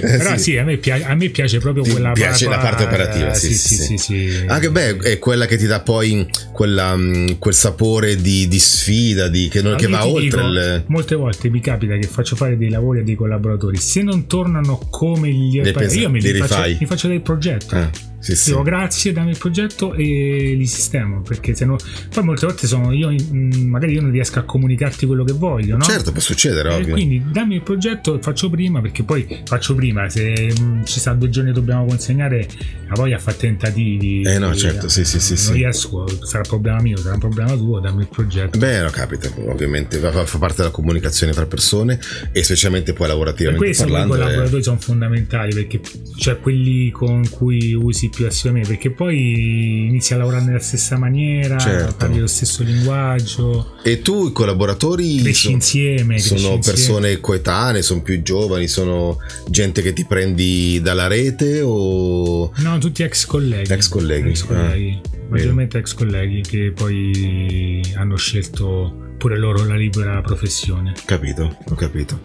però sì. sì, a, me piace, a me piace proprio Ti quella piace la parte operativa, sì, sì, sì, sì. Anche beh, è quella che ti dà poi quella, mm, quel sapore di, di sfida, di, che, non- che va oltre dico, il... Molte volte mi capita che faccio fare dei lavori a dei collaboratori. Se non tornano come li Li pensi- io mi li li faccio, mi faccio del progetto. Ah, sì, sì. Dico grazie, dammi il progetto e li sistemo. Perché se no. Poi molte volte sono io, mm, magari io non riesco a comunicarti quello che voglio, no? Certo, può succedere, E ovvio. quindi dammi il progetto e faccio prima perché poi faccio prima se mm, ci sta due giorni e dobbiamo consegnare la voglia a fare tentativi Eh, no, certo, sì, sì, sì, non sì. riesco sarà un problema mio sarà un problema tuo dammi il progetto Beh, no, capita, ovviamente, fa, parte della comunicazione tra persone e specialmente poi lavorativamente questo quei parlando. eh. collaboratori sono fondamentali perché cioè quelli con cui usi più assiduamente perché poi inizi a lavorare nella stessa maniera Certo. parli lo stesso linguaggio E tu, i collaboratori cresci sono, insieme cresci sono insieme. persone coetanee, sono più giovani, sono gente che ti prendi dalla rete o... no tutti ex colleghi Ex colleghi, Ex colleghi. ah, maggiormente ex colleghi che poi hanno scelto pure loro la libera professione Capito, ho capito.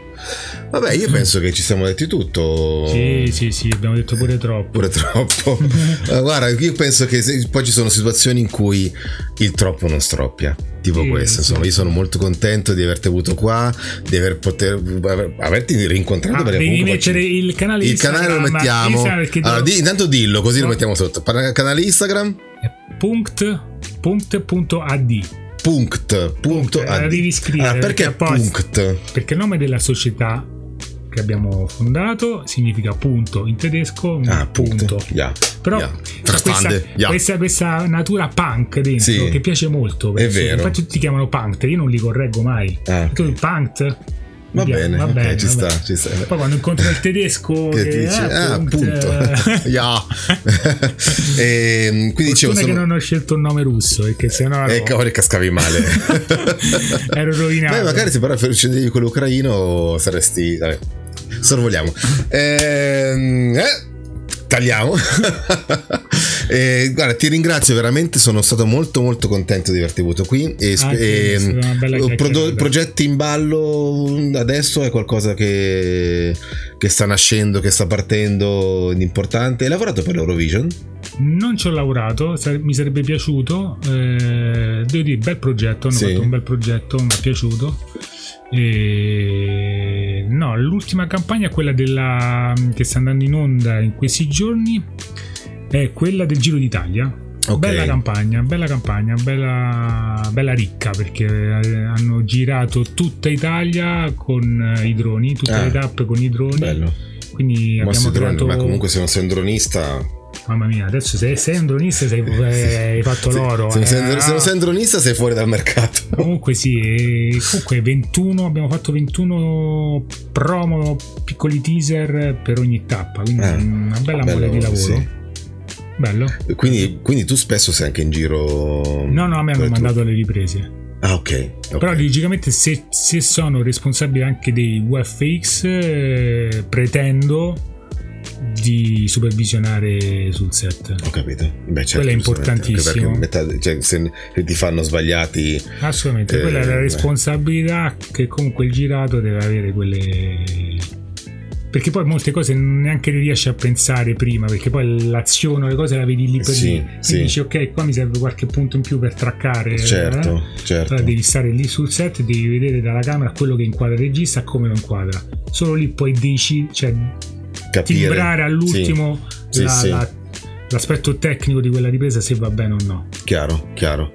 Vabbè, io penso che ci siamo detti tutto. sì sì sì abbiamo detto pure troppo Pure troppo. Eh, Guarda, io penso che se- poi ci sono situazioni in cui il troppo non stroppia. Tipo Sì, questo, sì. insomma, io sono molto contento di averti avuto qua, di aver poter, aver- averti rincontrato. Ah, devi mettere facci- il canale il canale lo mettiamo. Instagram, Allora, devo- di- intanto dillo, così lo No. mettiamo sotto. Canale Instagram, punct punct.ad punct, punto Eh, ad. devi scrivere, Ah, perché perché punct? perché il nome della società che abbiamo fondato significa punto in tedesco Ah, punto. Yeah. però Yeah. questa, yeah. questa, questa natura punk dentro Sì. che piace molto È vero. infatti tutti chiamano punk io non li correggo mai Ah, tu punk Va bene, va bene, ci va sta, ci sta. poi quando incontro il tedesco Che che, dice, eh, ah, appunto. eh, yeah. e, quindi dicevo, sono... che non ho scelto un nome russo perché sennò E ero, cavolo, cascavi male. ero rovinato Beh, magari se però scendevi quello ucraino saresti. Vabbè, sorvoliamo. Ehm, eh, tagliamo. Eh, guarda, ti ringrazio veramente, sono stato molto molto contento di averti avuto qui. E, Ah, e, è prodo- chiacchierata. progetti in ballo adesso è qualcosa che, che sta nascendo, che sta partendo importante. Hai lavorato per l'Eurovision? Non ci ho lavorato, mi sarebbe piaciuto. eh, devo dire, bel progetto. Hanno Sì. fatto un bel progetto, mi è piaciuto. E... No, l'ultima campagna, quella della, che sta andando in onda in questi giorni, è quella del Giro d'Italia. Ok. Bella campagna, bella campagna, bella, bella ricca perché eh, hanno girato tutta Italia con eh, i droni, tutte Ah, le tappe con i droni. Bello. Quindi Mossi abbiamo drone, creato... ma comunque se non sei un dronista Mamma mia, adesso se sei un dronista sei, eh, hai fatto Se- l'oro. Se, non eh. sei, se non sei un dronista sei fuori dal mercato. Comunque sì, comunque 21, abbiamo fatto 21 promo, piccoli teaser per ogni tappa, quindi Eh, una bella mole di lavoro. sì. Bello. Quindi, quindi tu spesso sei anche in giro. No, no, a me hanno mandato le riprese. Ah, ok. ok. Però logicamente se, se sono responsabile anche dei VFX, eh, pretendo di supervisionare sul set. Ho capito. Beh, certo, Quello è importantissimo. metà- cioè, se ti fanno sbagliati. Assolutamente, Eh, quella è la beh. responsabilità che comunque il girato deve avere quelle... Perché poi molte cose neanche le riesci a pensare prima, perché poi l'azione, le cose la vedi lì per Sì, lì. Quindi sì. dici ok, qua mi serve qualche punto in più per traccare. Certo, eh? certo. Allora devi stare lì sul set e devi vedere dalla camera quello che inquadra il regista e come lo inquadra. Solo lì puoi decidere, cioè Capire. timbrare all'ultimo Sì, la- sì. la- l'aspetto tecnico di quella ripresa se va bene o no. Chiaro, chiaro.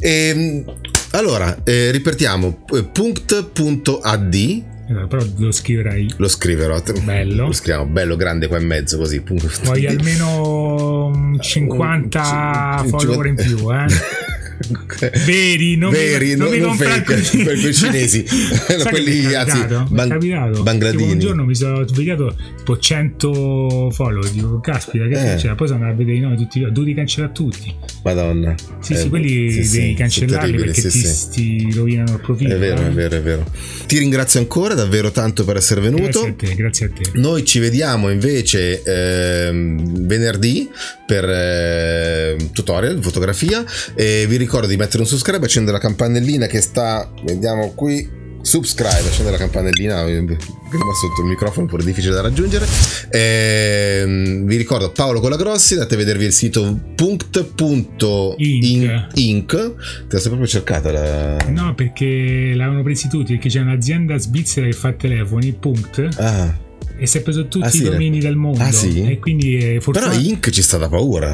Ehm, allora, eh, ripetiamo. eh, Punct.ad Eh, Però lo scriverai. lo scriverò. Bello. Lo scriviamo bello grande qua in mezzo così. punto. Vuoi almeno un 50 Un- follower in più, eh? Veri, non Veri, mi, non non- mi non fake, così. quei cinesi. Quelli, anzi, ban- bangladini. Un giorno mi sono svegliato tipo 100 follower, dico caspita che Eh. succede? Poi sono andato a vedere i nomi tutti, ho dovuto cancellare tutti. Madonna. Sì, Eh, sì, quelli sì, sì, devi cancellarli terribili, perché sì, ti, sì. ti rovinano il profilo. È vero, eh. è vero, è vero. Ti ringrazio ancora davvero tanto per essere venuto. Grazie a te, grazie a te. Noi ci vediamo invece ehm, venerdì per ehm, tutorial, fotografia. E vi ricordo di mettere un subscribe, accendere la campanellina che sta, vediamo qui. Subscribe, accendere la campanellina, eh, prima sotto il microfono, pure difficile da raggiungere. Ehm, vi ricordo Paolo Colagrossi, andate a vedervi il sito punct.inc. Inc. Te la sei proprio cercata la. No, perché l'avevano presi tutti, perché c'è un'azienda svizzera che fa telefoni, punct, Ah, e si è preso tutti Ah, sì, i domini del mondo. Ah, sì? E quindi è però fortunato. Inc ci sta da paura.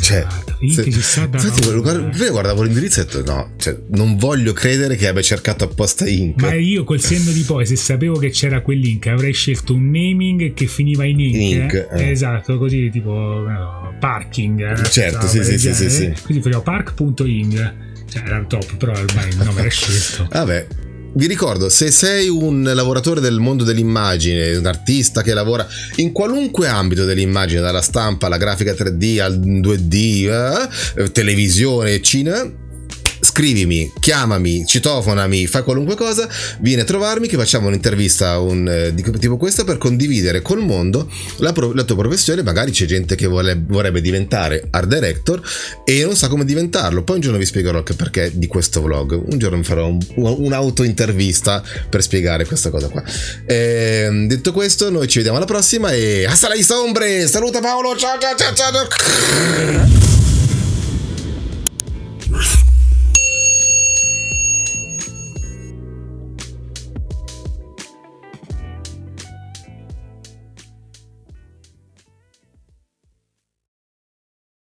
Cioè, Esatto, Inc se- ci sta da infatti, paura. prima guardavo l'indirizzo e ho detto: No, cioè, non voglio credere che abbia cercato apposta Inc. Ma io col senno di poi, se sapevo che c'era quell'ink, avrei scelto un naming che finiva in ink. Inc, eh. eh. Esatto, così tipo no, parking. eh, Certo, sì, sì, sì, sì, sì. Quindi facevo park.ing. Cioè, era top, però ormai il nome era scelto. Vabbè. Vi ricordo, se sei un lavoratore del mondo dell'immagine, un artista che lavora in qualunque ambito dell'immagine, dalla stampa alla grafica 3D al 2D, eh, televisione, cinema, scrivimi, chiamami, citofonami, fai qualunque cosa, vieni a trovarmi che facciamo un'intervista un, eh, tipo questa per condividere col mondo la, pro- la tua professione, magari c'è gente che vuole- vorrebbe diventare art director e non sa come diventarlo, poi un giorno vi spiegherò anche perché di questo vlog, un giorno mi farò un- un'auto-intervista per spiegare questa cosa qua. Ehm, detto questo, noi ci vediamo alla prossima e hasta la vista saluta Paolo, ciao ciao ciao ciao!